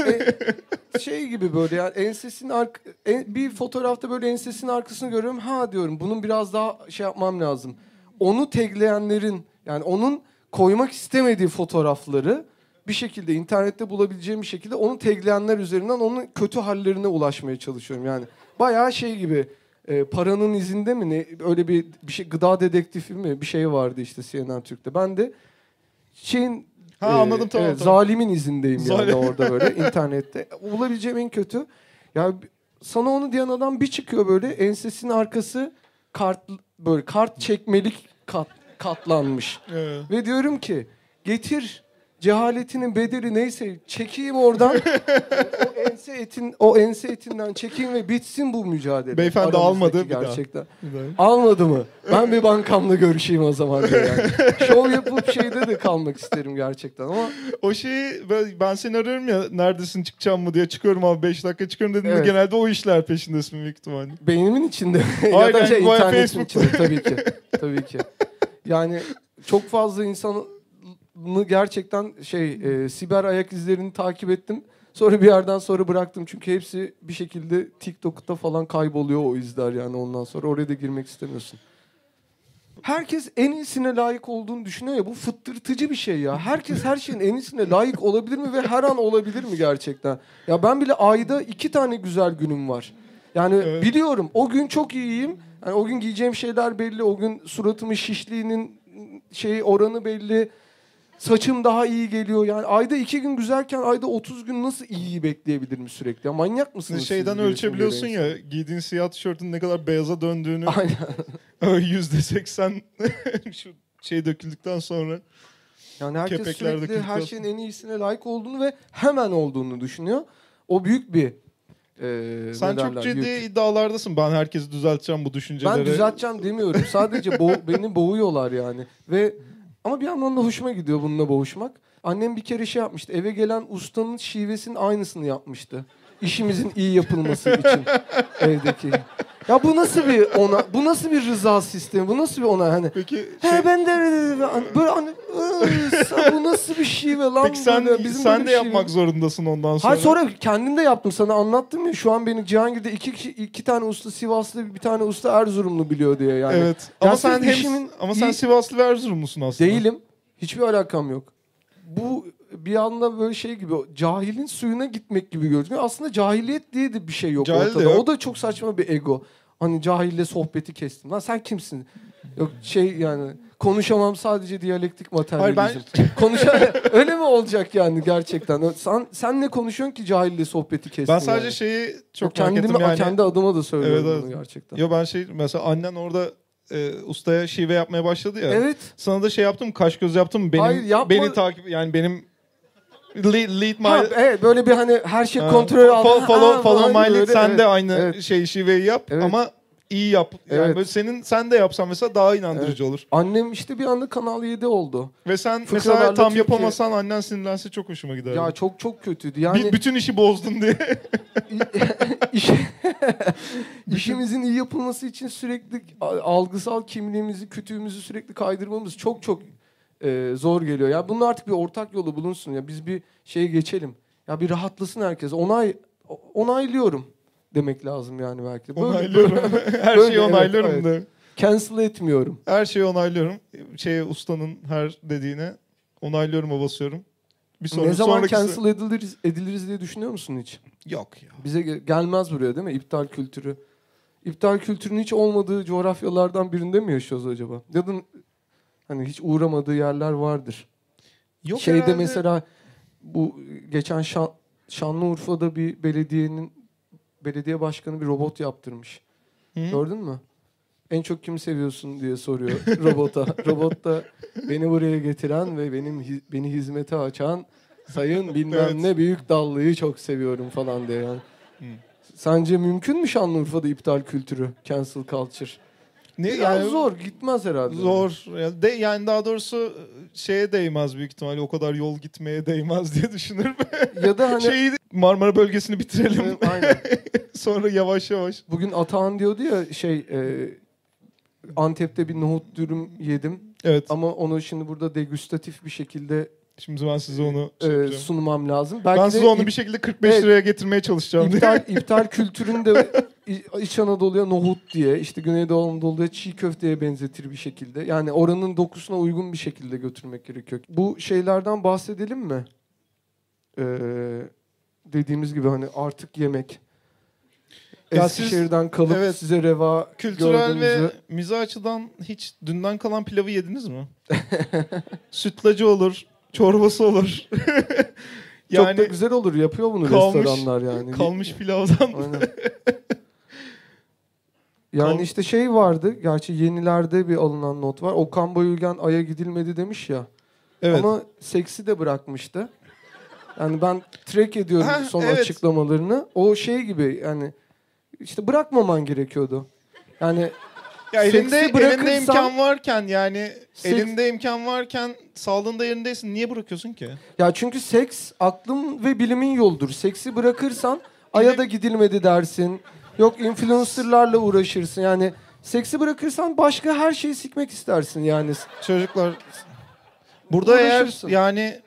E, şey gibi böyle yani ensesinin ark en- bir fotoğrafta böyle ensesinin arkasını görüyorum. Ha diyorum bunun biraz daha şey yapmam lazım. Onu tagleyenlerin yani onun koymak istemediği fotoğrafları bir şekilde internette bulabileceğim bir şekilde onu tagleyenler üzerinden onun kötü hallerine ulaşmaya çalışıyorum. Yani bayağı şey gibi e, paranın izinde mi ne öyle bir bir şey gıda dedektifi mi bir şey vardı işte CNN Türk'te. Ben de şeyin Ha, e, anladım, tamam, evet, tamam. Zalimin izindeyim yani Zalim. orada böyle internette. Bulabileceğim en kötü. Ya sana onu diyen adam bir çıkıyor böyle ensesinin arkası kart böyle kart çekmelik kat, katlanmış. Evet. Ve diyorum ki getir cehaletinin bedeli neyse çekeyim oradan. o ense etin o ense etinden çekeyim ve bitsin bu mücadele. Beyefendi almadı bir daha. gerçekten. Almadı mı? Ben bir bankamla görüşeyim o zaman yani. Şov yapıp şeyde de kalmak isterim gerçekten ama O şeyi ben, seni arıyorum ya neredesin çıkacağım mı diye çıkıyorum abi 5 dakika çıkıyorum dediğinde Evet. genelde o işler peşindesin büyük ihtimalle. beynimin içinde ya da şey, internetin içinde tabii ki. Tabii ki. Yani çok fazla insanı gerçekten şey e, siber ayak izlerini takip ettim. Sonra bir yerden sonra bıraktım çünkü hepsi bir şekilde TikTok'ta falan kayboluyor o izler yani ondan sonra oraya da girmek istemiyorsun. Herkes en iyisine layık olduğunu düşünüyor ya bu fıttırtıcı bir şey ya. Herkes her şeyin en iyisine layık olabilir mi ve her an olabilir mi gerçekten? Ya ben bile ayda iki tane güzel günüm var. Yani Evet. biliyorum o gün çok iyiyim. Yani o gün giyeceğim şeyler belli. O gün suratımın şişliğinin şey oranı belli. Saçım daha iyi geliyor. Yani ayda iki gün güzelken ayda 30 gün nasıl iyiyi bekleyebilirim sürekli? Ya manyak mısınız? Şeyden ölçebiliyorsun ya giydiğin siyah tişörtün ne kadar beyaza döndüğünü Aynen. yüzde seksen şu şey döküldükten sonra. Yani herkes Kepekler sürekli her şeyin en iyisine layık olduğunu ve hemen olduğunu düşünüyor. O büyük bir e, Sen çok derler, ciddi yük. iddialardasın. Ben herkesi düzelteceğim bu düşünceleri. Ben düzelteceğim demiyorum. Sadece bo- beni boğuyorlar yani. Ve ama bir yandan da hoşuma gidiyor bununla boğuşmak. Annem bir kere şey yapmıştı. Eve gelen ustanın şivesinin aynısını yapmıştı. İşimizin iyi yapılması için evdeki. Ya bu nasıl bir ona bu nasıl bir rıza sistemi? Bu nasıl bir ona hani Peki He şey, ben de böyle hani "Iı, sen bu nasıl bir şive lan peki sen, böyle? Bizim sen de bir yapmak şivemiz- zorundasın ondan sonra. Hayır sonra kendim de yaptım sana anlattım ya şu an beni Cihangir'de iki, kişi, iki tane usta Sivaslı bir tane usta Erzurumlu biliyor diye yani. Evet. Ama sırf sen hem, ama sen Sivaslı ve Erzurumlusun aslında. Değilim. Hiçbir alakam yok. Bu bir anda böyle şey gibi cahilin suyuna gitmek gibi görünüyor. Aslında cahiliyet diye de bir şey yok Cahil de ortada. yok. O da çok saçma bir ego. Hani cahille sohbeti kestim. Lan sen kimsin? Yok şey yani konuşamam sadece diyalektik Hayır materyalizm. ben Konuşa öyle mi olacak yani gerçekten? Sen sen ne konuşuyorsun ki cahille sohbeti kestin? ben sadece yani? şeyi çok Yok, merak kendimi ettim yani. kendi adıma da söylüyorum Evet, bunu gerçekten. Yo ben şey mesela annen orada e, ustaya şive yapmaya başladı ya. Evet. Sana da şey yaptım kaş göz yaptım benim Hayır, yapma. beni takip yani benim lead, lead my Ha, evet böyle bir hani her şey Ha, kontrol altında. Follow, follow, Ha, follow my lead sen evet. de aynı Evet. şey şiveyi yap Evet. ama iyi yap. Yani Evet. böyle senin sen de yapsan mesela daha inandırıcı olur. Annem işte bir anda Kanal 7 oldu. Ve sen Fıkralarla mesela tam Türkiye- yapamasan annen sinirlense çok hoşuma gider. Ya çok çok kötüydü. Yani Bir- bütün işi bozdun diye. İş- işimizin iyi yapılması için sürekli algısal kimliğimizi, kütüğümüzü sürekli kaydırmamız çok çok e, zor geliyor. Ya bunun artık bir ortak yolu bulunsun ya. Biz bir şeye geçelim. Ya bir rahatlasın herkes. Onay onaylıyorum demek lazım yani belki. Böyle- onaylıyorum. her Böyle, şeyi evet, onaylıyorum evet. da. Cancel etmiyorum. Her şeyi onaylıyorum. Şey ustanın her dediğine onaylıyorum basıyorum. Bir sonra ne zaman sonraki cancel ediliriz, ediliriz diye düşünüyor musun hiç? Yok ya. Bize ge- gelmez buraya değil mi? İptal kültürü. İptal kültürünün hiç olmadığı coğrafyalardan birinde mi yaşıyoruz acaba? Ya da hani hiç uğramadığı yerler vardır. Yok Şeyde herhalde. mesela bu geçen Şan, Şanlıurfa'da bir belediyenin belediye başkanı bir robot yaptırmış. Hı? Gördün mü? En çok kimi seviyorsun diye soruyor robota. Robot da beni buraya getiren ve benim beni hizmete açan sayın bilmem Evet. ne büyük dallıyı çok seviyorum falan diye yani. Hı. Sence mümkün mü Şanlıurfa'da iptal kültürü, cancel culture? Ne Biraz yani zor, gitmez herhalde. Zor. Yani, de, yani daha doğrusu şeye değmez büyük ihtimalle. O kadar yol gitmeye değmez diye düşünürüm. Ya da hani Şeyi Marmara bölgesini bitirelim. Evet, aynen. Sonra yavaş yavaş. Bugün Atahan diyordu ya şey e, Antep'te bir nohut dürüm yedim Evet. ama onu şimdi burada degustatif bir şekilde Şimdi ben size onu e, şey yapacağım. sunmam lazım. Belki Ben size onu bir şekilde 45 Evet. liraya getirmeye çalışacağım. iptal, iptal kültürünü de İ- İç Anadolu'ya nohut diye, işte Güneydoğu Anadolu'ya çiğ köfteye benzetir bir şekilde. Yani oranın dokusuna uygun bir şekilde götürmek gerekiyor. Bu şeylerden bahsedelim mi? Ee, dediğimiz gibi hani artık yemek. Ya siz- Eskişehir'den kalıp evet, size reva Kültürel gördüğünüzü... ve mizah açıdan hiç dünden kalan pilavı yediniz mi? Sütlacı olur, çorbası olur. Çok yani da güzel olur. Yapıyor bunu kalmış- restoranlar yani. kalmış pilavdan. Aynen. Yani Kal- işte şey vardı. Gerçi yenilerde bir alınan not var. Okan Bayülgen Ay'a gidilmedi demiş ya. Evet. Ama seksi de bırakmıştı. Yani ben track ediyorum Ha, son evet. açıklamalarını. O şey gibi yani işte bırakmaman gerekiyordu. Yani Ya elinde, elinde imkan varken yani Seks- elinde imkan varken sağlığında yerindeysin niye bırakıyorsun ki? ya çünkü seks aklın ve bilimin yoldur. Seksi bırakırsan Ay'a da gidilmedi dersin. Yok influencerlarla uğraşırsın. Yani seksi bırakırsan başka her şeyi sikmek istersin yani. Çocuklar burada eğer Uğraşırsın. yani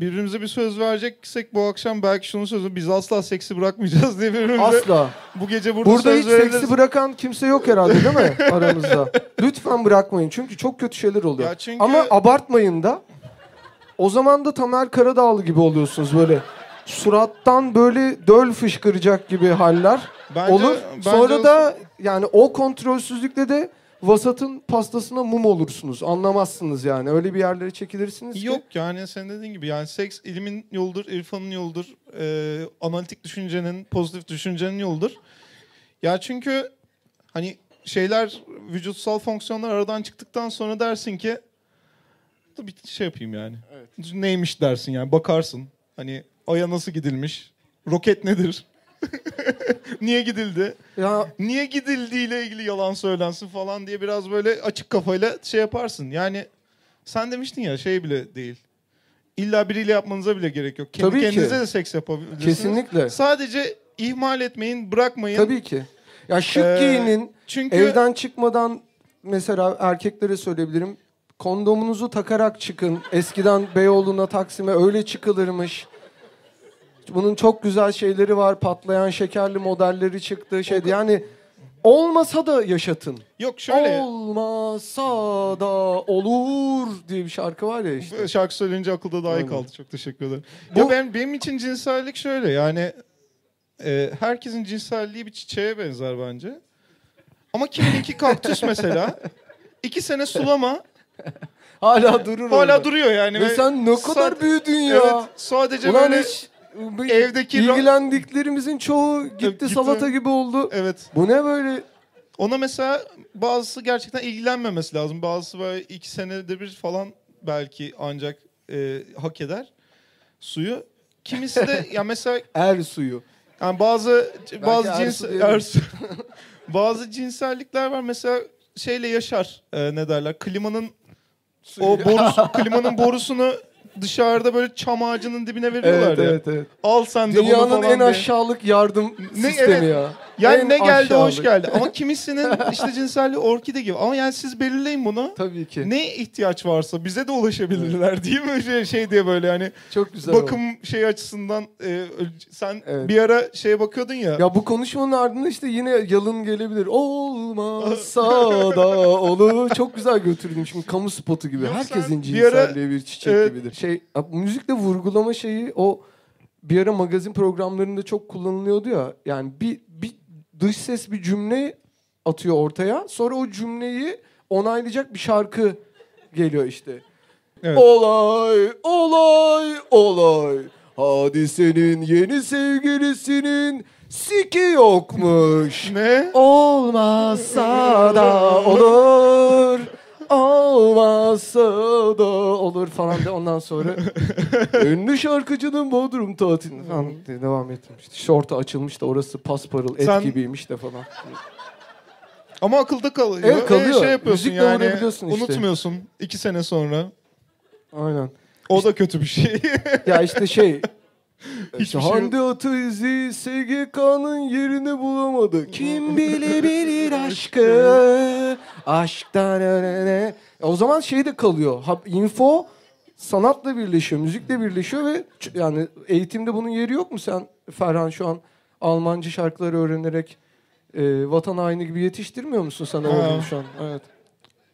birbirimize bir söz vereceksek bu akşam belki şunu sözü biz asla seksi bırakmayacağız diye birbirimize Asla. bu gece burada, Burada söz hiç verebiliriz. seksi bırakan kimse yok herhalde değil mi aramızda? Lütfen bırakmayın çünkü çok kötü şeyler oluyor. Ya çünkü- Ama abartmayın da. O zaman da Tamer Karadağlı gibi oluyorsunuz böyle. Surattan böyle döl fışkıracak gibi haller Bence- olur. bence Sonra o- da yani o kontrolsüzlükle de vasatın pastasına mum olursunuz. Anlamazsınız yani. Öyle bir yerlere çekilirsiniz ki. Yok yani sen dediğin gibi yani seks ilimin yoludur, irfanın yoludur, e, analitik düşüncenin, pozitif düşüncenin yoludur. Ya çünkü hani şeyler, vücutsal fonksiyonlar aradan çıktıktan sonra dersin ki dur bir şey yapayım yani. Neymiş dersin yani bakarsın. Hani aya nasıl gidilmiş? Roket nedir? Niye gidildi? Ya Niye gidildiğiyle ilgili yalan söylensin falan diye biraz böyle açık kafayla şey yaparsın. Yani sen demiştin ya şey bile değil. İlla biriyle yapmanıza bile gerek yok. Kendi Tabii ki. kendinize de seks yapabilirsiniz. kesinlikle. Sadece ihmal etmeyin, bırakmayın. Tabii ki. Ya şık Ee, giyinin, Çünkü Evden çıkmadan mesela erkeklere söyleyebilirim. Kondomunuzu takarak çıkın. Eskiden Beyoğlu'na, Taksim'e öyle çıkılırmış. Bunun çok güzel şeyleri var. Patlayan şekerli modelleri çıktı. Şeydi. Yani olmasa da yaşatın. yok şöyle Olmasa da olur diye bir şarkı var ya işte. şarkı söyleyince akılda daha iyi kaldı. Çok teşekkür ederim. Bu- Ya ben benim için cinsellik şöyle yani e, herkesin cinselliği bir çiçeğe benzer bence. Ama kimininki kaktüs mesela. iki sene sulama Hala durur hala orada. duruyor yani. Ve sen ne kadar Sad- büyüdün ya. Evet, sadece Ulan böyle hiç evdeki ilgilendiklerimizin çoğu gitti, gitti. salata gibi oldu. evet. Bu ne böyle? Ona mesela bazısı gerçekten ilgilenmemesi lazım. Bazısı böyle iki senede bir falan belki ancak e, hak eder suyu. Kimisi de ya mesela Er suyu. yani bazı bazı Ersu cins diyelim. Ersu. bazı cinsellikler var mesela şeyle yaşar e, ne derler klimanın o borusu, klimanın borusunu dışarıda böyle çam ağacının dibine veriyorlar Evet ya. evet evet. Al sen de bunu Dünyanın falan en diye. aşağılık yardım sistemi evet. ya. Yani En ne geldi hoş aşağılık. geldi. Ama kimisinin işte cinselliği orkide gibi. Ama yani siz belirleyin bunu. Tabii ki. Ne ihtiyaç varsa bize de ulaşabilirler değil mi? Şey, şey diye böyle yani Çok güzel. bakım şey açısından e, sen Evet. bir ara şeye bakıyordun ya. Ya bu konuşmanın ardında işte yine yalın gelebilir. Olmazsa da olur. Çok güzel götürdüm şimdi kamu spotu gibi. Yok, Herkesin sen bir ara- cinselliği bir çiçek Evet. gibidir. Şey abi, müzikle vurgulama şeyi o bir ara magazin programlarında çok kullanılıyordu ya. Yani bir dış ses bir cümle atıyor ortaya. Sonra o cümleyi onaylayacak bir şarkı geliyor işte. Evet. Olay, olay, olay. Hadisenin yeni sevgilisinin siki yokmuş. Ne? Olmazsa da olur. Olmazsa da olur falan de ondan sonra ünlü şarkıcının Bodrum tatilini falan diye devam etmişti. Şorta açılmış da orası pasparıl et Sen- gibiymiş de falan. Ama akılda kalıyor. Evet, kalıyor. E, şey yapıyorsun Müzikle yani. işte. Unutmuyorsun iki sene sonra. Aynen. O da kötü bir şey. Ya işte şey Hiçbir şey yok. Hande Ataizi SGK'nın yerini bulamadı. Kim bilebilir aşkı? Aşktan ölene. E O zaman şey de kalıyor. Ha, info sanatla birleşiyor, müzikle birleşiyor ve ç- yani eğitimde bunun yeri yok mu sen Ferhan şu an Almanca şarkıları öğrenerek e, vatan haini gibi yetiştirmiyor musun sen Ha. oğlunu şu an? Evet.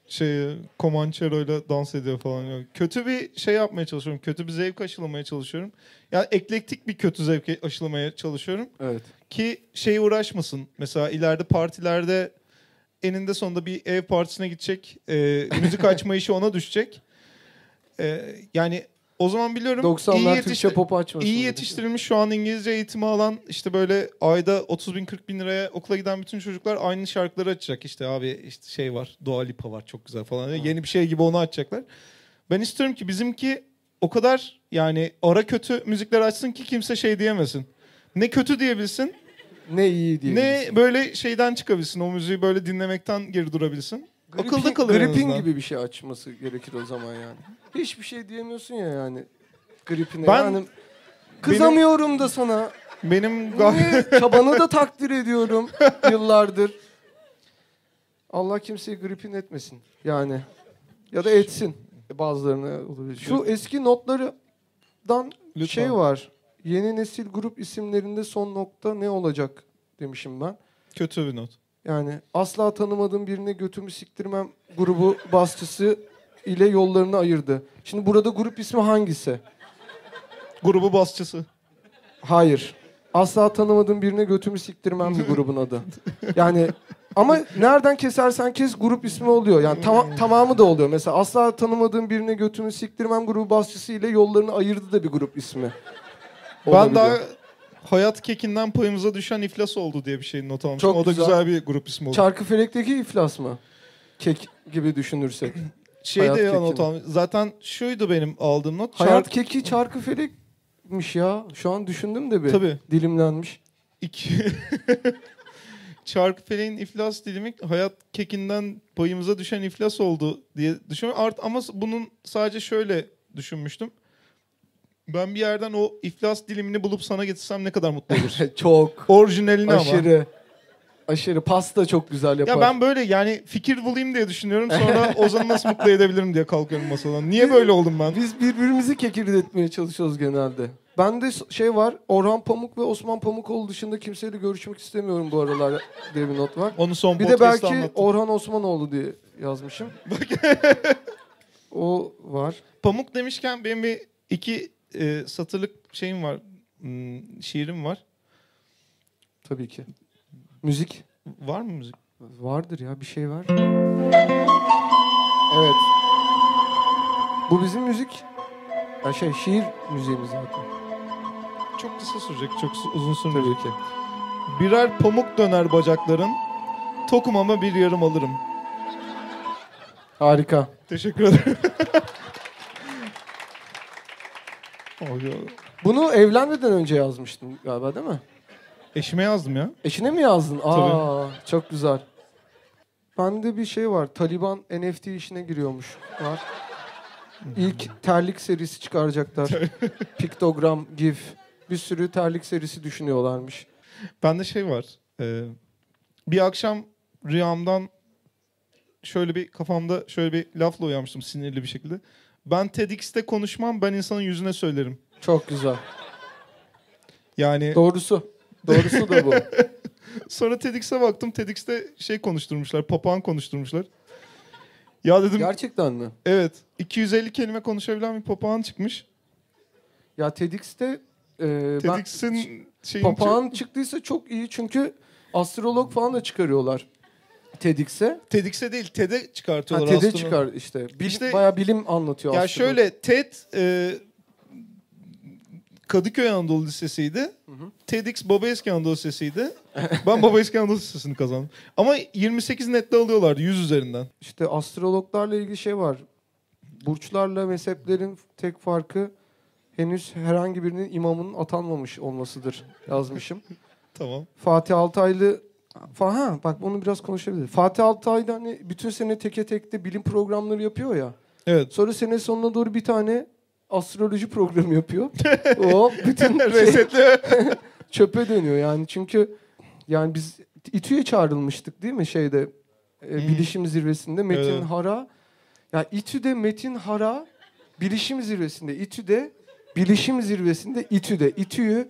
Şey Comanchero ile dans ediyor falan. Kötü bir şey yapmaya çalışıyorum. Kötü bir zevk aşılamaya çalışıyorum. Yani eklektik bir kötü zevk aşılamaya çalışıyorum. Evet. Ki şey uğraşmasın. Mesela ileride partilerde eninde sonunda bir ev partisine gidecek. e, müzik açma işi ona düşecek. E, yani o zaman biliyorum iyi, 90'lar yetişti- Türkçe pop açmasın. iyi yetiştirilmiş şu an İngilizce eğitimi alan işte böyle ayda 30 bin 40 bin liraya okula giden bütün çocuklar aynı şarkıları açacak. İşte abi işte şey var Dua Lipa var çok güzel falan. Yeni bir şey gibi onu açacaklar. Ben istiyorum ki bizimki o kadar yani ara kötü müzikler açsın ki kimse şey diyemesin. Ne kötü diyebilsin Ne iyi diye. ne böyle şeyden çıkabilsin. O müziği böyle dinlemekten geri durabilsin. Akılda kalır en Gripin azından. gibi bir şey açması gerekir o zaman yani. Hiçbir şey diyemiyorsun ya yani. Gripine. Ben- yani kızamıyorum da sana. Benim Niye? Çabanı da takdir ediyorum yıllardır. Allah kimseyi gripin etmesin yani. Ya da etsin. Bazılarına olabilir. Şu eski notlardan Lütfen. şey var. Yeni nesil grup isimlerinde son nokta ne olacak demişim ben. kötü bir not. Yani asla tanımadığım birine götümü siktirmem grubu basçısı ile yollarını ayırdı. Şimdi burada grup ismi hangisi? Grubu basçısı. Hayır. Asla tanımadığım birine götümü siktirmem bir grubun adı. Yani ama nereden kesersen kes grup ismi oluyor. Yani tama- tamamı da oluyor. Mesela asla tanımadığım birine götümü siktirmem grubu basçısı ile yollarını ayırdı da bir grup ismi. Ben daha hayat kekinden payımıza düşen iflas oldu diye bir şey not almışım. Çok o da güzel. güzel bir grup ismi oldu. Çarkıfelek'teki iflas mı? Kek gibi düşünürsek. şey de not almış. Zaten şuydu benim aldığım not. Hayat Çark- keki çarkıfelekmiş ya. Şu an düşündüm de bir. Tabii. Dilimlenmiş. İki... Çarkıfeleğin iflas dilimi hayat kekinden payımıza düşen iflas oldu diye düşünüyorum. Art ama bunun sadece şöyle düşünmüştüm. Ben bir yerden o iflas dilimini bulup sana getirsem ne kadar mutlu olur. Çok. Orijinalini ama. Aşırı. Aşırı. Pasta çok güzel yapar. Ya ben böyle yani fikir bulayım diye düşünüyorum. Sonra Ozan'ı nasıl mutlu edebilirim diye kalkıyorum masadan. Niye böyle oldum ben? Biz birbirimizi kekirdetmeye çalışıyoruz genelde. Bende s- şey var. Orhan Pamuk ve Osman Pamukoğlu dışında kimseyle görüşmek istemiyorum bu aralar diye bir not var. Onu son Bir de belki anlattım. Orhan Osmanoğlu diye yazmışım. o var. Pamuk demişken benim bir iki e, satırlık şeyim var. Hmm, şiirim var. Tabii ki. Müzik. Var mı müzik? Vardır ya bir şey var. Evet. Bu bizim müzik. Ya şey şiir müziğimiz zaten. Çok kısa sürecek, çok uzun sürmeyecek. Tabii ki. Birer pamuk döner bacakların, tokum ama bir yarım alırım. Harika. Teşekkür ederim. Bunu evlenmeden önce yazmıştın galiba değil mi? Eşime yazdım ya. Eşine mi yazdın? Aa, çok güzel. Bende bir şey var. Taliban NFT işine giriyormuş. Var. İlk terlik serisi çıkaracaklar. Piktogram, GIF. Bir sürü terlik serisi düşünüyorlarmış. Bende şey var. e, bir akşam rüyamdan şöyle bir kafamda şöyle bir lafla uyanmıştım sinirli bir şekilde. Ben TEDx'te konuşmam, ben insanın yüzüne söylerim. Çok güzel. Yani Doğrusu. Doğrusu da bu. sonra TEDx'e baktım. TEDx'te şey konuşturmuşlar, papağan konuşturmuşlar. Ya dedim Gerçekten mi? evet 250 kelime konuşabilen bir papağan çıkmış. Ya TEDx'te e, ben TEDx'in şeyin papağan çıktıysa çok iyi çünkü astrolog falan da çıkarıyorlar TEDx'e. TEDx'e değil TED'e Ha, çıkartıyorlar TED'e aslında. çıkar işte. Bilim, İşte- bayağı bilim anlatıyor Ya astrolog. şöyle TED e, Kadıköy Anadolu Lisesi'ydi. hı. TEDx Babaeski Anadolu Lisesi'ydi. ben Babaeski Anadolu Lisesi'ni kazandım. Ama 28 netle alıyorlardı 100 üzerinden. İşte astrologlarla ilgili şey var. Burçlarla mezheplerin tek farkı henüz herhangi birinin imamının atanmamış olmasıdır yazmışım. Tamam. Fatih Altaylı falan ha, bak bunu biraz konuşabiliriz. Fatih Altaylı hani bütün sene teke tekte bilim programları yapıyor ya. Evet. Sonra sene sonuna doğru bir tane astroloji programı yapıyor. o bütün şey, Resetle. çöpe dönüyor yani çünkü yani biz İTÜ'ye çağrılmıştık değil mi şeyde e, Hı. bilişim zirvesinde Metin Evet. Hara ya İTÜ'de Metin Hara bilişim zirvesinde İTÜ'de bilişim zirvesinde İTÜ'de İTÜ'yü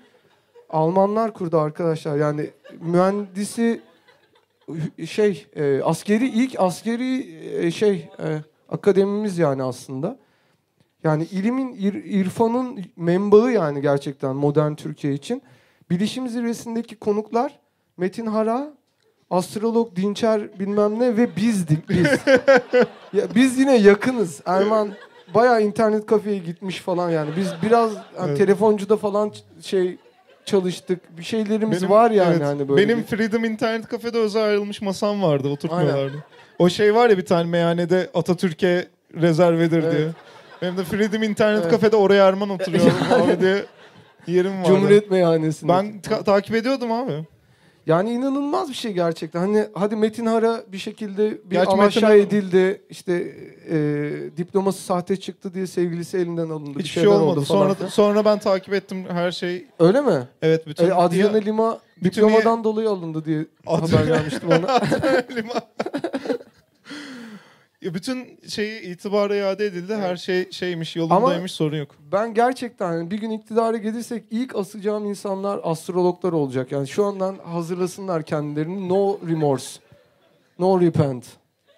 Almanlar kurdu arkadaşlar yani mühendisi şey e, askeri ilk askeri e, şey e, akademimiz yani aslında. Yani ilimin, ir- irfanın menbaı yani gerçekten modern Türkiye için. Bilişim zirvesindeki konuklar Metin Hara, astrolog Dinçer bilmem ne ve bizdik biz. ya biz yine yakınız. Erman bayağı internet kafeye gitmiş falan yani. Biz biraz hani Evet. telefoncuda falan şey çalıştık. Bir şeylerimiz Benim- var yani evet, hani böyle. Benim bir- Freedom internet kafede özel ayrılmış masam vardı. Oturtmuyorlardı. O şey var ya bir tane meyhanede Atatürk'e rezervedir Evet. diye. Benim de Freedom internet Evet. kafede oraya Erman oturuyor abi diye yerim vardı. Cumhuriyet Meyhanesi'nde. Ben ta- takip ediyordum abi. Yani inanılmaz bir şey gerçekten. Hani hadi Metin Hara bir şekilde bir Gerçi alaşağı Metin- edildi. İşte e, diploması sahte çıktı diye sevgilisi elinden alındı. bir Hiçbir şey olmadı. oldu Sonra sonra ben takip ettim her şey. Öyle mi? Evet bütün E, Adriana Ya- Lima bütün diplomadan dolayı alındı diye Ad- haber gelmişti bana. Liman. Ya bütün şeyi itibara iade edildi. Her şey şeymiş, yolundaymış, sorun yok. ben gerçekten hani bir gün iktidara gelirsek ilk asacağım insanlar astrologlar olacak. Yani şu andan hazırlasınlar kendilerini. No remorse. No repent.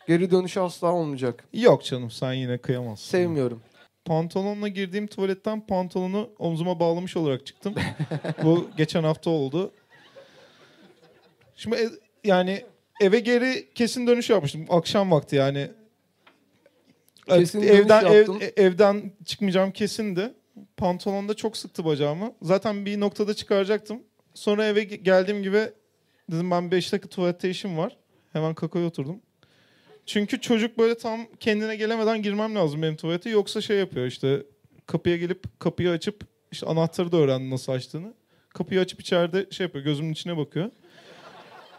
Geri dönüş asla olmayacak. Yok canım sen yine kıyamazsın. Sevmiyorum. Pantolonla girdiğim tuvaletten pantolonu omzuma bağlamış olarak çıktım. Bu geçen hafta oldu. Şimdi e- yani eve geri kesin dönüş yapmıştım. Akşam vakti yani. Kesin evden ev- e- evden çıkmayacağım kesindi. Pantolonda çok sıktı bacağımı. Zaten bir noktada çıkaracaktım. Sonra eve ge- geldiğim gibi dedim ben 5 dakika tuvalette işim var. Hemen kakaya oturdum. Çünkü çocuk böyle tam kendine gelemeden girmem lazım benim tuvalete. Yoksa şey yapıyor işte kapıya gelip kapıyı açıp işte anahtarı da öğrendi nasıl açtığını. Kapıyı açıp içeride şey yapıyor gözümün içine bakıyor.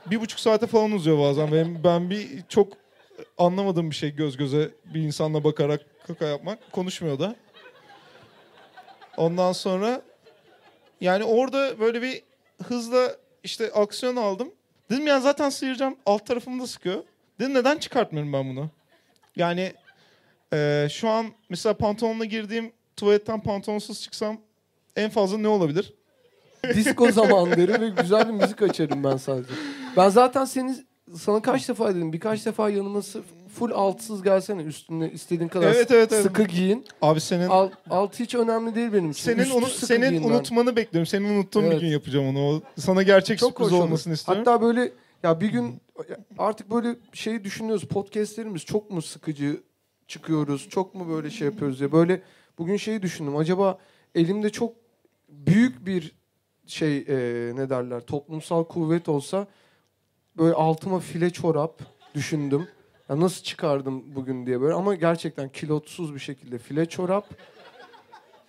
Bir buçuk saate falan uzuyor bazen. Benim, ben bir çok anlamadığım bir şey göz göze bir insanla bakarak kaka yapmak. Konuşmuyor da. Ondan sonra yani orada böyle bir hızla işte aksiyon aldım. Dedim ya zaten sıyıracağım alt tarafımı da sıkıyor. Dedim neden çıkartmıyorum ben bunu? Yani eee, şu an mesela pantolonla girdiğim tuvaletten pantolonsuz çıksam en fazla ne olabilir? Disco zamanları ve güzel bir müzik açarım ben sadece. Ben zaten seni sana kaç defa dedim birkaç defa yanıma sırf full altsız gelsene üstüne istediğin kadar Evet, evet, evet. sıkı giyin. Abi senin Alt, alt hiç önemli değil benim için. senin Üstü onu, senin giyin ben. unutmanı bekliyorum. Senin unuttuğun Evet. bir gün yapacağım onu. O sana gerçek Çok sürpriz olmasını istiyorum. Hatta böyle ya bir gün artık böyle şeyi düşünüyoruz. Podcastlerimiz çok mu sıkıcı çıkıyoruz? Çok mu böyle şey yapıyoruz diye. Böyle bugün şeyi düşündüm. Acaba elimde çok büyük bir şey e, ne derler toplumsal kuvvet olsa böyle altıma file çorap düşündüm. Ya nasıl çıkardım bugün diye böyle ama gerçekten kilotsuz bir şekilde file çorap.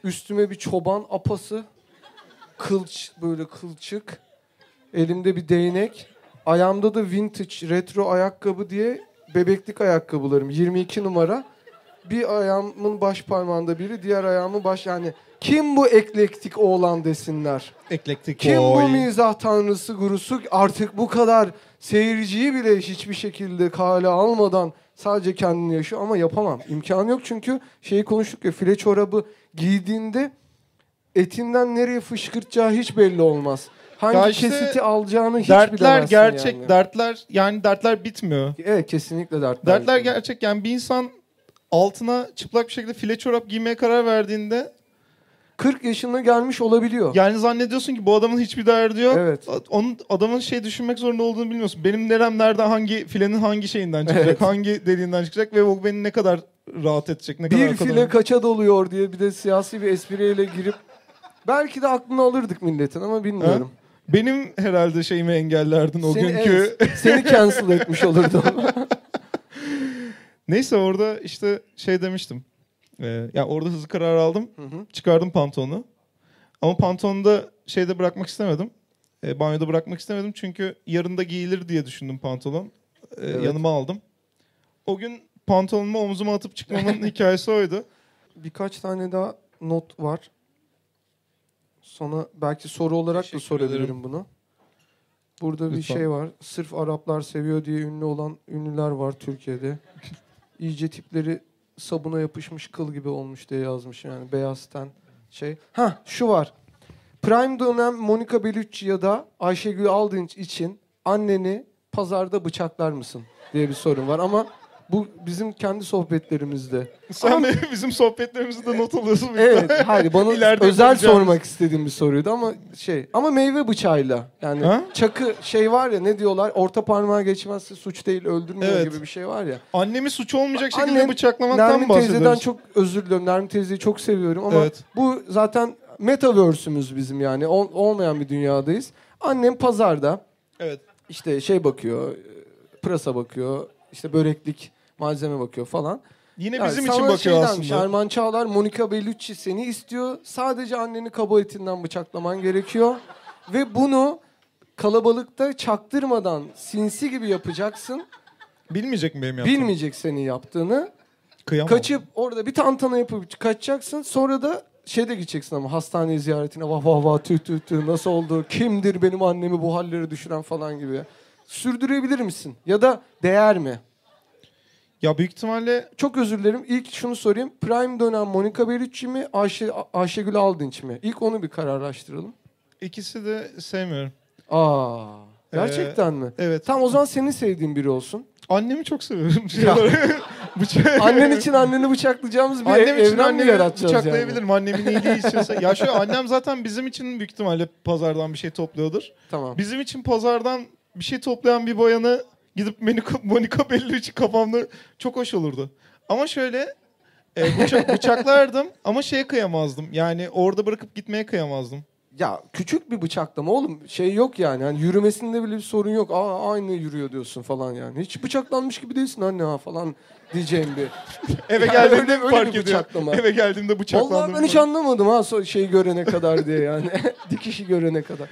Üstüme bir çoban apası. Kılç böyle kılçık. Elimde bir değnek. Ayağımda da vintage retro ayakkabı diye bebeklik ayakkabılarım 22 numara. Bir ayağımın baş parmağında biri, diğer ayağımın baş yani kim bu eklektik oğlan desinler. Eklektik Kim bu boy. mizah tanrısı gurusu artık bu kadar seyirciyi bile hiçbir şekilde kale almadan sadece kendini yaşıyor ama yapamam. İmkanı yok çünkü şeyi konuştuk ya file çorabı giydiğinde etinden nereye fışkırtacağı hiç belli olmaz. Hangi Ya işte kesiti alacağını hiç Dertler bilemezsin gerçek, yani. dertler yani dertler bitmiyor. Evet kesinlikle dertler. Dertler gerçek yani bir insan altına çıplak bir şekilde file çorap giymeye karar verdiğinde 40 yaşına gelmiş olabiliyor. yani zannediyorsun ki bu adamın hiçbir derdi yok. Evet. Onun adamın şey düşünmek zorunda olduğunu bilmiyorsun. Benim nerem nereden hangi filenin hangi şeyinden çıkacak, Evet. hangi deliğinden çıkacak ve o beni ne kadar rahat edecek, ne kadar bir file kaça doluyor diye bir de siyasi bir espriyle girip belki de aklını alırdık milletin ama bilmiyorum. Benim herhalde şeyimi engellerdin o Seni, günkü. evet, seni cancel etmiş olurdum. Neyse orada işte şey demiştim. Ee, ya orada hızlı karar aldım. Hı hı. Çıkardım pantolonu. Ama pantolonu da şeyde bırakmak istemedim. E, banyoda bırakmak istemedim çünkü yarın da giyilir diye düşündüm pantolon. E, Evet. Yanıma aldım. O gün pantolonumu omzuma atıp çıkmamın hikayesi oydu. Birkaç tane daha not var. Sonra belki soru olarak da Teşekkür sorabilirim ederim. bunu. Burada bir Lütfen. şey var. Sırf Araplar seviyor diye ünlü olan ünlüler var Türkiye'de. İyice tipleri sabuna yapışmış kıl gibi olmuş diye yazmış yani beyaz ten şey. Ha şu var. Prime dönem Monica Bellucci ya da Ayşegül Aldınç için anneni pazarda bıçaklar mısın diye bir sorun var ama bu bizim kendi sohbetlerimizde. Sen de bizim sohbetlerimizi de not alıyorsun. Evet, hayır bana İleride özel sormak istediğim bir soruydu ama şey ama meyve bıçağıyla yani Ha? çakı şey var ya ne diyorlar orta parmağa geçmezse suç değil öldürmüyor Evet. gibi bir şey var ya. Annemi suç olmayacak şekilde Annen, bıçaklamaktan Nermin bahsediyoruz. teyzeden çok özür diliyorum. Nermin teyzeyi çok seviyorum ama Evet. bu zaten metaverse'ümüz bizim yani Ol- olmayan bir dünyadayız. Annem pazarda Evet. işte şey bakıyor, e, pırasa bakıyor, işte böreklik malzeme bakıyor falan. Yine Yani bizim için bakıyor aslında. Erman Çağlar, Monica Bellucci seni istiyor. Sadece anneni kaba etinden bıçaklaman gerekiyor. Ve bunu kalabalıkta çaktırmadan sinsi gibi yapacaksın. Bilmeyecek mi benim yaptığımı? Bilmeyecek senin yaptığını. Kıyamam. Kaçıp orada bir tantana yapıp kaçacaksın. Sonra da şeyde gideceksin ama hastane ziyaretine vah vah vah tüh tüh tüh nasıl oldu? Kimdir benim annemi bu hallere düşüren falan gibi. Sürdürebilir misin? Ya da değer mi? Ya büyük ihtimalle Çok özür dilerim. İlk şunu sorayım. Prime dönem Monica Bellucci mi, Ayşe, Ayşegül Aldınç mı? İlk onu bir kararlaştıralım. ikisi de sevmiyorum. Aa, gerçekten mi? Evet. Tamam o zaman senin sevdiğin biri olsun. Annemi çok seviyorum. Ya. Annen için anneni bıçaklayacağımız bir Annem için evren mi yaratacağız yani? bıçaklayabilirim. Annemin iyiliği için. Ya şu annem zaten bizim için büyük ihtimalle pazardan bir şey topluyordur. Tamam. Bizim için pazardan bir şey toplayan bir bayanı gidip Monica, Monica Bellucci kafamda çok hoş olurdu. Ama şöyle e, bıça- bıçaklardım ama şeye kıyamazdım. Yani orada bırakıp gitmeye kıyamazdım. Ya küçük bir bıçaklama oğlum. Şey yok yani. Hani yürümesinde bile bir sorun yok. Aa aynı yürüyor diyorsun falan yani. Hiç bıçaklanmış gibi değilsin anne ha falan diyeceğim bir. Eve Ya geldiğimde öyle- öyle fark bir ediyorum. bıçaklama. Eve geldiğimde bıçaklandım. Vallahi ben hiç anlamadım ha so- şeyi görene kadar diye yani. Dikişi görene kadar.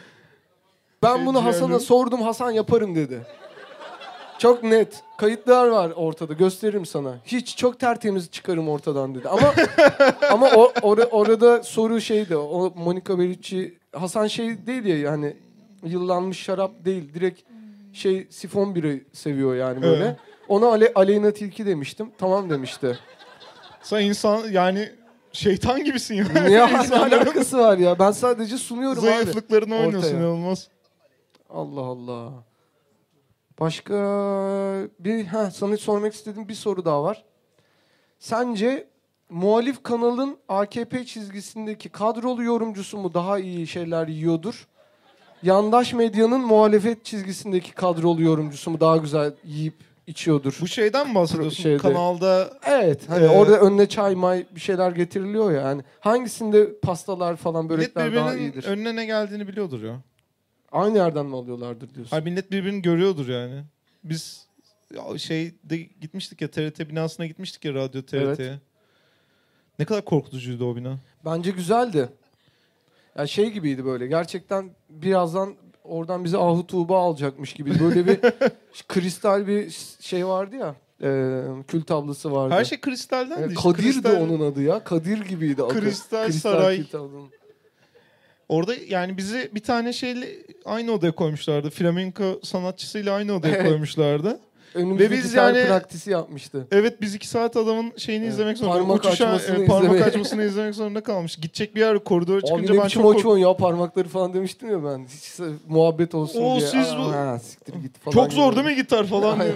Ben Şey bunu Hasan'a ciğerleri- sordum. Hasan yaparım dedi. Çok net. Kayıtlar var ortada. Gösteririm sana. Hiç çok tertemiz çıkarım ortadan dedi. Ama ama o, ora- orada soru şeydi. O Monica Bellucci Hasan şey değil ya yani yıllanmış şarap değil. Direkt şey sifon biri seviyor yani böyle. Evet. Ona Ale, Aleyna Tilki demiştim. Tamam demişti. Sen insan yani şeytan gibisin ya. Ne, alakası var ya? Ben sadece sunuyorum abi. Zayıflıklarını oynuyorsun inanılmaz. Allah Allah. Başka bir ha sana sormak istediğim bir soru daha var. Sence muhalif kanalın AKP çizgisindeki kadrolu yorumcusu mu daha iyi şeyler yiyordur? yandaş medyanın muhalefet çizgisindeki kadrolu yorumcusu mu daha güzel yiyip içiyordur. Bu şeyden mi bahsediyorsun? Şeyde. Kanalda Evet. Hani Ee, orada önüne çay may bir şeyler getiriliyor ya. Yani hangisinde pastalar falan börekler daha iyidir? önüne ne geldiğini biliyordur ya. Aynı yerden mi alıyorlardır diyorsun? Hayır millet birbirini görüyordur yani. Biz ya şeyde gitmiştik ya TRT binasına gitmiştik ya radyo TRT'ye. Evet. Ne kadar korkutucuydu o bina. Bence güzeldi. Ya şey gibiydi böyle. Gerçekten birazdan oradan bize Ahu Tuğba alacakmış gibi. Böyle bir kristal bir şey vardı ya. E, kül tablası vardı. Her şey kristaldendi Evet, işte. Kadir'di Kristal- onun adı ya. Kadir gibiydi adı. Kristal Saray. tablası. Orada yani bizi bir tane şeyle aynı odaya koymuşlardı. Flamenco sanatçısıyla aynı odaya Evet. koymuşlardı. Önümüzde Ve biz yani- praktisi yapmıştı. Evet biz iki saat adamın şeyini Evet, izlemek zorunda. parmak Uçuşan, açmasını e, parmak açmasını izlemek zorunda kalmış. Gidecek bir yer koridora Abi çıkınca ne ben çok kork- açıyorsun ya parmakları falan demiştim ya ben. Hiç muhabbet olsun Oo, diye. siz bu- Ha, siktir git falan. Çok zor gibi. değil mi gitar falan diyor.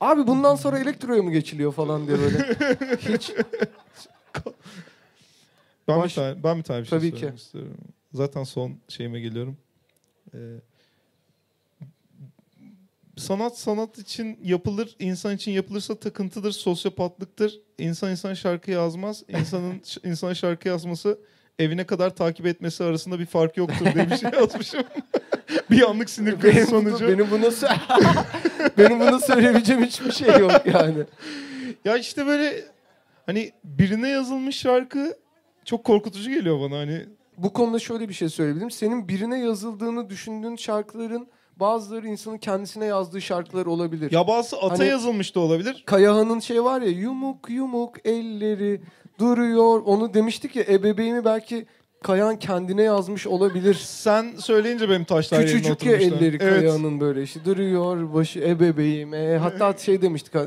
Abi bundan sonra elektroya mı geçiliyor falan diye böyle. Hiç Ben Baş- bir tane, ben bir tane bir şey Tabii söylemek ki. istiyorum. Zaten son şeyime geliyorum. Ee, sanat sanat için yapılır, insan için yapılırsa takıntıdır, sosyopatlıktır. İnsan insan şarkı yazmaz. İnsanın insana şarkı yazması evine kadar takip etmesi arasında bir fark yoktur diye bir şey yazmışım. bir anlık sinir krizi sonucu. benim bunu benim bunu söyleyebileceğim hiçbir şey yok yani. Ya işte böyle hani birine yazılmış şarkı çok korkutucu geliyor bana hani. Bu konuda şöyle bir şey söyleyebilirim. Senin birine yazıldığını düşündüğün şarkıların bazıları insanın kendisine yazdığı şarkılar olabilir. Ya bazı ata Hani- yazılmış da olabilir. Kayahan'ın şey var ya yumuk yumuk elleri duruyor. Onu demiştik ya ebeveynimi belki Kayahan kendine yazmış olabilir. Sen söyleyince benim taşlar yerine Küçücük ya elleri Evet. Kayahan'ın böyle işte duruyor başı ebebeğim. E, hatta şey demiştik ha,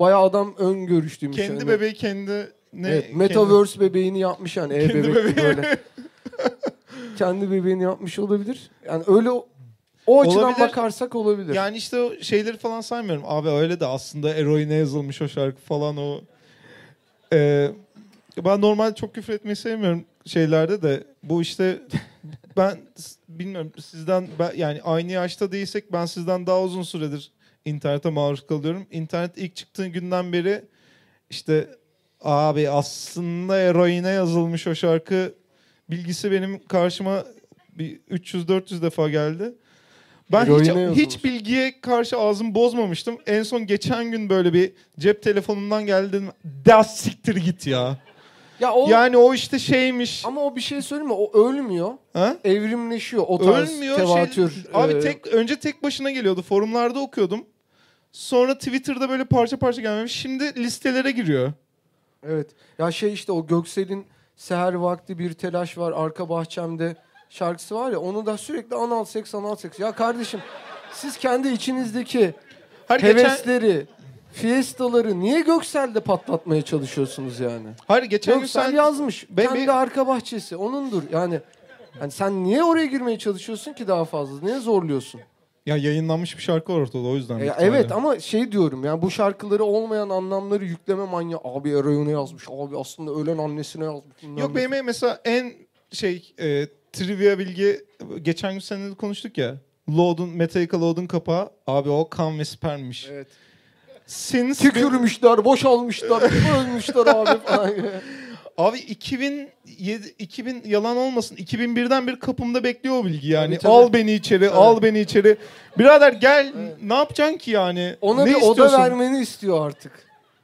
bayağı adam ön görüştüymüş. Kendi yani. bebeği kendi ne Evet, Metaverse bebeğini yapmış yani Kendi e-bebek bebeği. böyle. kendi bebeğini yapmış olabilir. Yani öyle o, açıdan Olabilir. bakarsak olabilir. kendi- Yani işte o şeyleri falan saymıyorum. Abi öyle de aslında eroine yazılmış o şarkı falan o. Ee, ben normalde çok küfür etmeyi sevmiyorum şeylerde de. Bu işte ben bilmiyorum sizden ben, yani aynı yaşta değilsek ben sizden daha uzun süredir internete maruz kalıyorum. İnternet ilk çıktığı günden beri işte abi aslında eroine yazılmış o şarkı bilgisi benim karşıma bir 300-400 defa geldi. Ben hiç, Eroine yazılmış. hiç bilgiye karşı ağzımı bozmamıştım. En son geçen gün böyle bir cep telefonumdan geldi dedim. Da siktir git ya. ya o Yani o işte şeymiş. ama o bir şey söyleyeyim mi? O ölmüyor. Ha? Evrimleşiyor o tarz Ölmüyor. tevatür. Şey, abi e, tek önce tek başına geliyordu. Forumlarda okuyordum. Sonra Twitter'da böyle parça parça gelmemiş. Şimdi listelere giriyor. Evet. Ya şey işte o Göksel'in Seher Vakti Bir Telaş Var Arka Bahçemde şarkısı var ya onu da sürekli anal seks anal seks. Ya kardeşim siz kendi içinizdeki geçen, hevesleri, fiestaları niye Göksel'de patlatmaya çalışıyorsunuz yani? hayır, geçen gün Göksel sen... yazmış. Ben kendi bir- arka bahçesi onundur. Yani yani sen niye oraya girmeye çalışıyorsun ki daha fazla? Niye zorluyorsun? Ya yayınlanmış bir şarkı var ortada o yüzden. Büyük evet ama şey diyorum yani bu şarkıları olmayan anlamları yükleme manyağı. Abi Eroyun'a yazmış. Abi aslında ölen annesine yazmış. Yok benim mesela en şey e, trivia bilgi geçen gün seninle konuştuk ya. Load'un Metallica Load'un kapağı abi o kan ve spermmiş. Evet. Since Tükürmüşler, boşalmışlar, ölmüşler abi falan. Abi 2007 2000 yalan olmasın 2001'den bir kapımda bekliyor o bilgi yani. Tabii, tabii. Al beni içeri, Evet. al beni içeri. Birader gel ne yapacaksın ki yani? Ona ne bir oda istiyorsun? vermeni istiyor artık.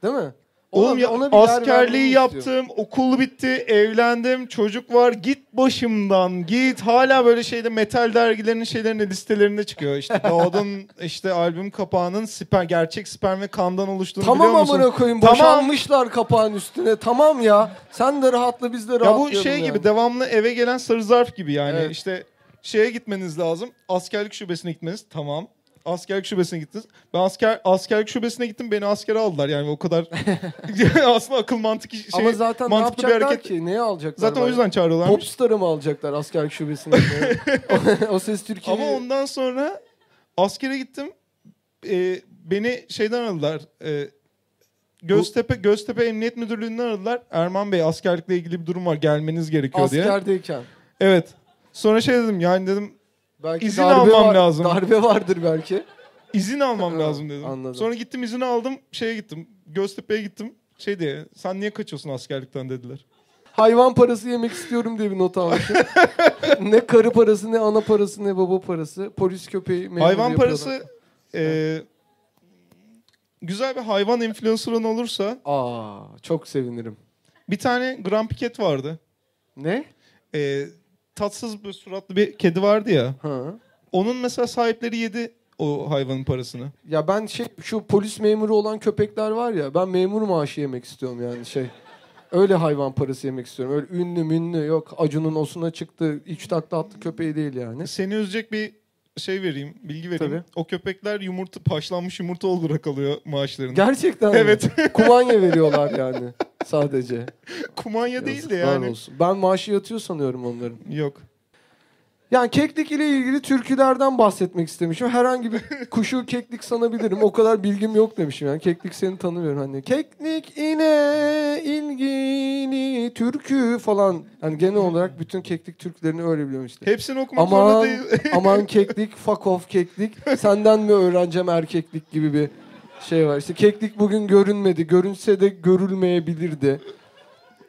Değil mi? Oğlum ya, ona bir askerliği yaptım, okul bitti, evlendim, çocuk var. Git başımdan, git. Hala böyle şeyde metal dergilerinin şeylerinde listelerinde çıkıyor. İşte Doğdun işte albüm kapağının sper, gerçek sperm ve kandan oluştuğunu Tamam biliyor musun? amına koyayım. Tamam. Kapağın üstüne. Tamam ya. Sen de rahatla biz de Ya rahatlayalım bu şey yani. gibi devamlı eve gelen sarı zarf gibi yani. Evet. İşte şeye gitmeniz lazım. Askerlik şubesine gitmeniz. Tamam. Askerlik şubesine gittiniz. Ben asker askerlik şubesine gittim. Beni askere aldılar yani o kadar. aslında akıl mantık şey, Ama zaten ne mantıklı bir yapacaklar hareket. ki? Neye alacaklar? Zaten o bari? yüzden çağırıyorlarmış. Popstar'ı mı alacaklar askerlik şubesinde? o, o ses Türkiye'yi... Ama ondan sonra askere gittim. Ee, beni şeyden aradılar. Ee, Göztepe Göztepe Emniyet Müdürlüğü'nden aradılar. Erman Bey askerlikle ilgili bir durum var. Gelmeniz gerekiyor diye. Askerdeyken. Evet. Sonra şey dedim yani dedim Belki İzin darbe almam var- lazım. Darbe vardır belki. İzin almam lazım dedim. anladım. Sonra gittim izin aldım. Şeye gittim. Göztepe'ye gittim. Şey diye sen niye kaçıyorsun askerlikten dediler. Hayvan parası yemek istiyorum diye bir not almışım. ne karı parası, ne ana parası, ne baba parası. Polis köpeği memuru hayvan yapıyorlar. parası e, güzel bir hayvan influencer'ın olursa Aa, çok sevinirim. bir tane Grand Piket vardı. Ne? E, tatsız bir suratlı bir kedi vardı ya. Ha. Onun mesela sahipleri yedi o hayvanın parasını. Ya ben şey şu polis memuru olan köpekler var ya ben memur maaşı yemek istiyorum yani şey. Öyle hayvan parası yemek istiyorum. Öyle ünlü münlü yok. Acun'un osuna çıktı. Üç takla attı köpeği değil yani. Seni üzecek bir şey vereyim, bilgi vereyim. Tabii. O köpekler yumurta, paşlanmış yumurta olarak alıyor maaşlarını. Gerçekten mi? Evet. Kumanya veriyorlar yani sadece. Kumanya değil de Yazıklar yani. olsun. Ben maaşı yatıyor sanıyorum onların. Yok. Yani keklik ile ilgili türkülerden bahsetmek istemişim. Herhangi bir kuşu keklik sanabilirim. O kadar bilgim yok demişim. Yani keklik seni tanımıyorum hani. Keklik ile ilgili türkü falan. Hani genel olarak bütün keklik türkülerini öyle biliyorum işte. Hepsini okumak Aman zorunda değil. aman keklik, fuck off keklik. Senden mi öğreneceğim erkeklik gibi bir şey var. İşte keklik bugün görünmedi. Görünse de görülmeyebilirdi.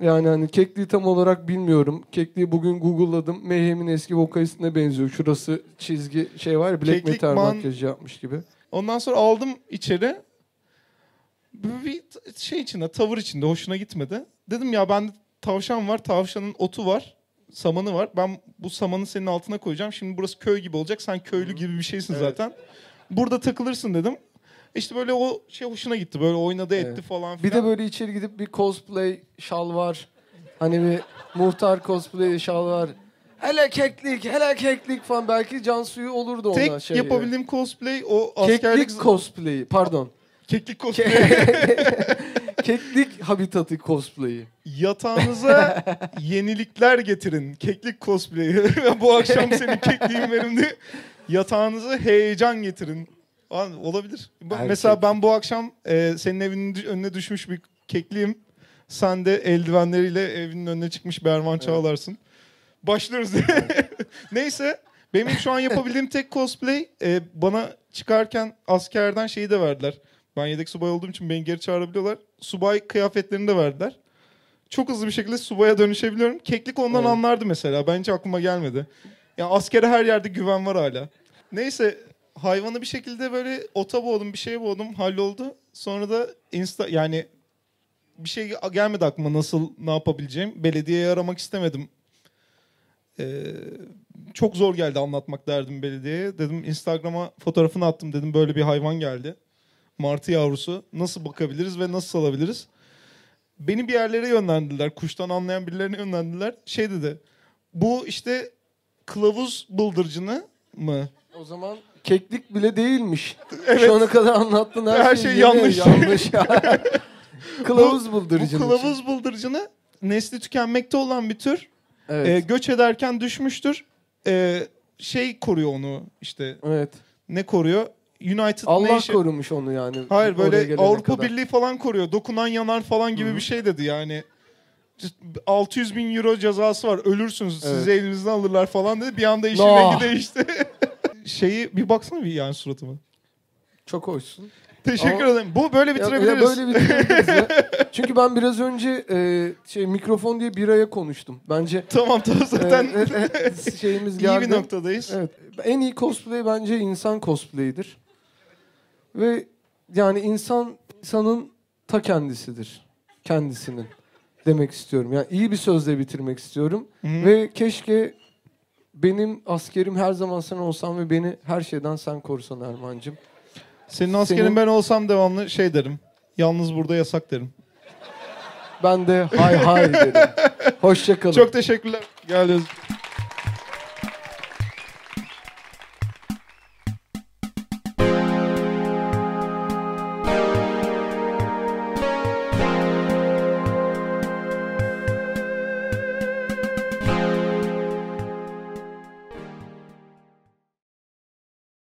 Yani hani kekliği tam olarak bilmiyorum. Kekliği bugün Google'ladım. Mayhem'in eski vokalistine benziyor. Şurası çizgi şey var ya Black Keklik Metal man- makyajı yapmış gibi. Ondan sonra aldım içeri. Bir şey içinde, tavır içinde hoşuna gitmedi. Dedim ya bende tavşan var, tavşanın otu var, samanı var. Ben bu samanı senin altına koyacağım. Şimdi burası köy gibi olacak. Sen köylü gibi bir şeysin Evet. zaten. Burada takılırsın dedim. İşte böyle o şey hoşuna gitti. Böyle oynadı etti Evet. falan Bir filan. de böyle içeri gidip bir cosplay şal var. Hani bir muhtar cosplay şal var. Hele keklik, hele keklik falan. Belki Cansu'yu olurdu ona Tek şey. yapabildiğim cosplay o askerlik... Keklik cosplay'i. Pardon. Keklik cosplay. Keklik habitatı cosplay'i. Yatağınıza yenilikler getirin. Keklik cosplay'i. Bu akşam senin kekliğin verimli. Yatağınıza heyecan getirin. Olabilir. Erkek. Mesela ben bu akşam e, senin evinin önüne düşmüş bir kekliğim. Sen de eldivenleriyle evinin önüne çıkmış bir Erman Çağlar'sın. Başlıyoruz. Neyse. Benim şu an yapabildiğim tek cosplay e, bana çıkarken askerden şeyi de verdiler. Ben yedek subay olduğum için beni geri çağırabiliyorlar. Subay kıyafetlerini de verdiler. Çok hızlı bir şekilde subaya dönüşebiliyorum. Keklik ondan Evet. anlardı mesela. Bence aklıma gelmedi. Ya askere her yerde güven var hala. Neyse hayvanı bir şekilde böyle ota boğdum, bir şeye boğdum, halloldu. Sonra da insta yani bir şey gelmedi aklıma nasıl ne yapabileceğim. Belediyeye aramak istemedim. Ee, çok zor geldi anlatmak derdim belediyeye. Dedim Instagram'a fotoğrafını attım dedim böyle bir hayvan geldi. Martı yavrusu. Nasıl bakabiliriz ve nasıl salabiliriz? Beni bir yerlere yönlendirdiler. Kuştan anlayan birilerine yönlendirdiler. Şey dedi. Bu işte kılavuz bıldırcını mı? O zaman keklik bile değilmiş. Evet. Şu ana kadar anlattığın her, Her şey, şey yanlış. yanlış. Kılavuz Bu bıldırıcının. kılavuz bıldırcını nesli tükenmekte olan bir tür. Evet. Ee, göç ederken düşmüştür. Ee, şey koruyor onu işte. evet. Ne koruyor? United Allah Nation- korumuş onu yani. Hayır böyle Avrupa kadar. Birliği falan koruyor. Dokunan yanar falan gibi Hı hı. bir şey dedi yani. 600 bin euro cezası var. Ölürsünüz. Evet. Sizi elinizden alırlar falan dedi. Bir anda işin No. rengi değişti. Şeyi bir baksana bir yani suratıma. Çok hoşsun. Teşekkür Ama- ederim. Bu böyle Ya- bitirebiliriz. Ya, böyle bitirebiliriz ya. Çünkü ben biraz önce e, şey mikrofon diye biraya konuştum. Bence Tamam tamam e, zaten e, e, şeyimiz iyi geldi. bir noktadayız. Evet. En iyi cosplay bence insan cosplay'idir. Ve yani insan insanın ta kendisidir. Kendisinin demek istiyorum. Yani iyi bir sözle bitirmek istiyorum. Hı hı. Ve keşke benim askerim her zaman sen olsan ve beni her şeyden sen korusan Erman'cığım. Senin askerin Senin- ben olsam devamlı şey derim. Yalnız burada yasak derim. Ben de hay hay derim. Hoşça kalın. Çok teşekkürler. Geldiniz.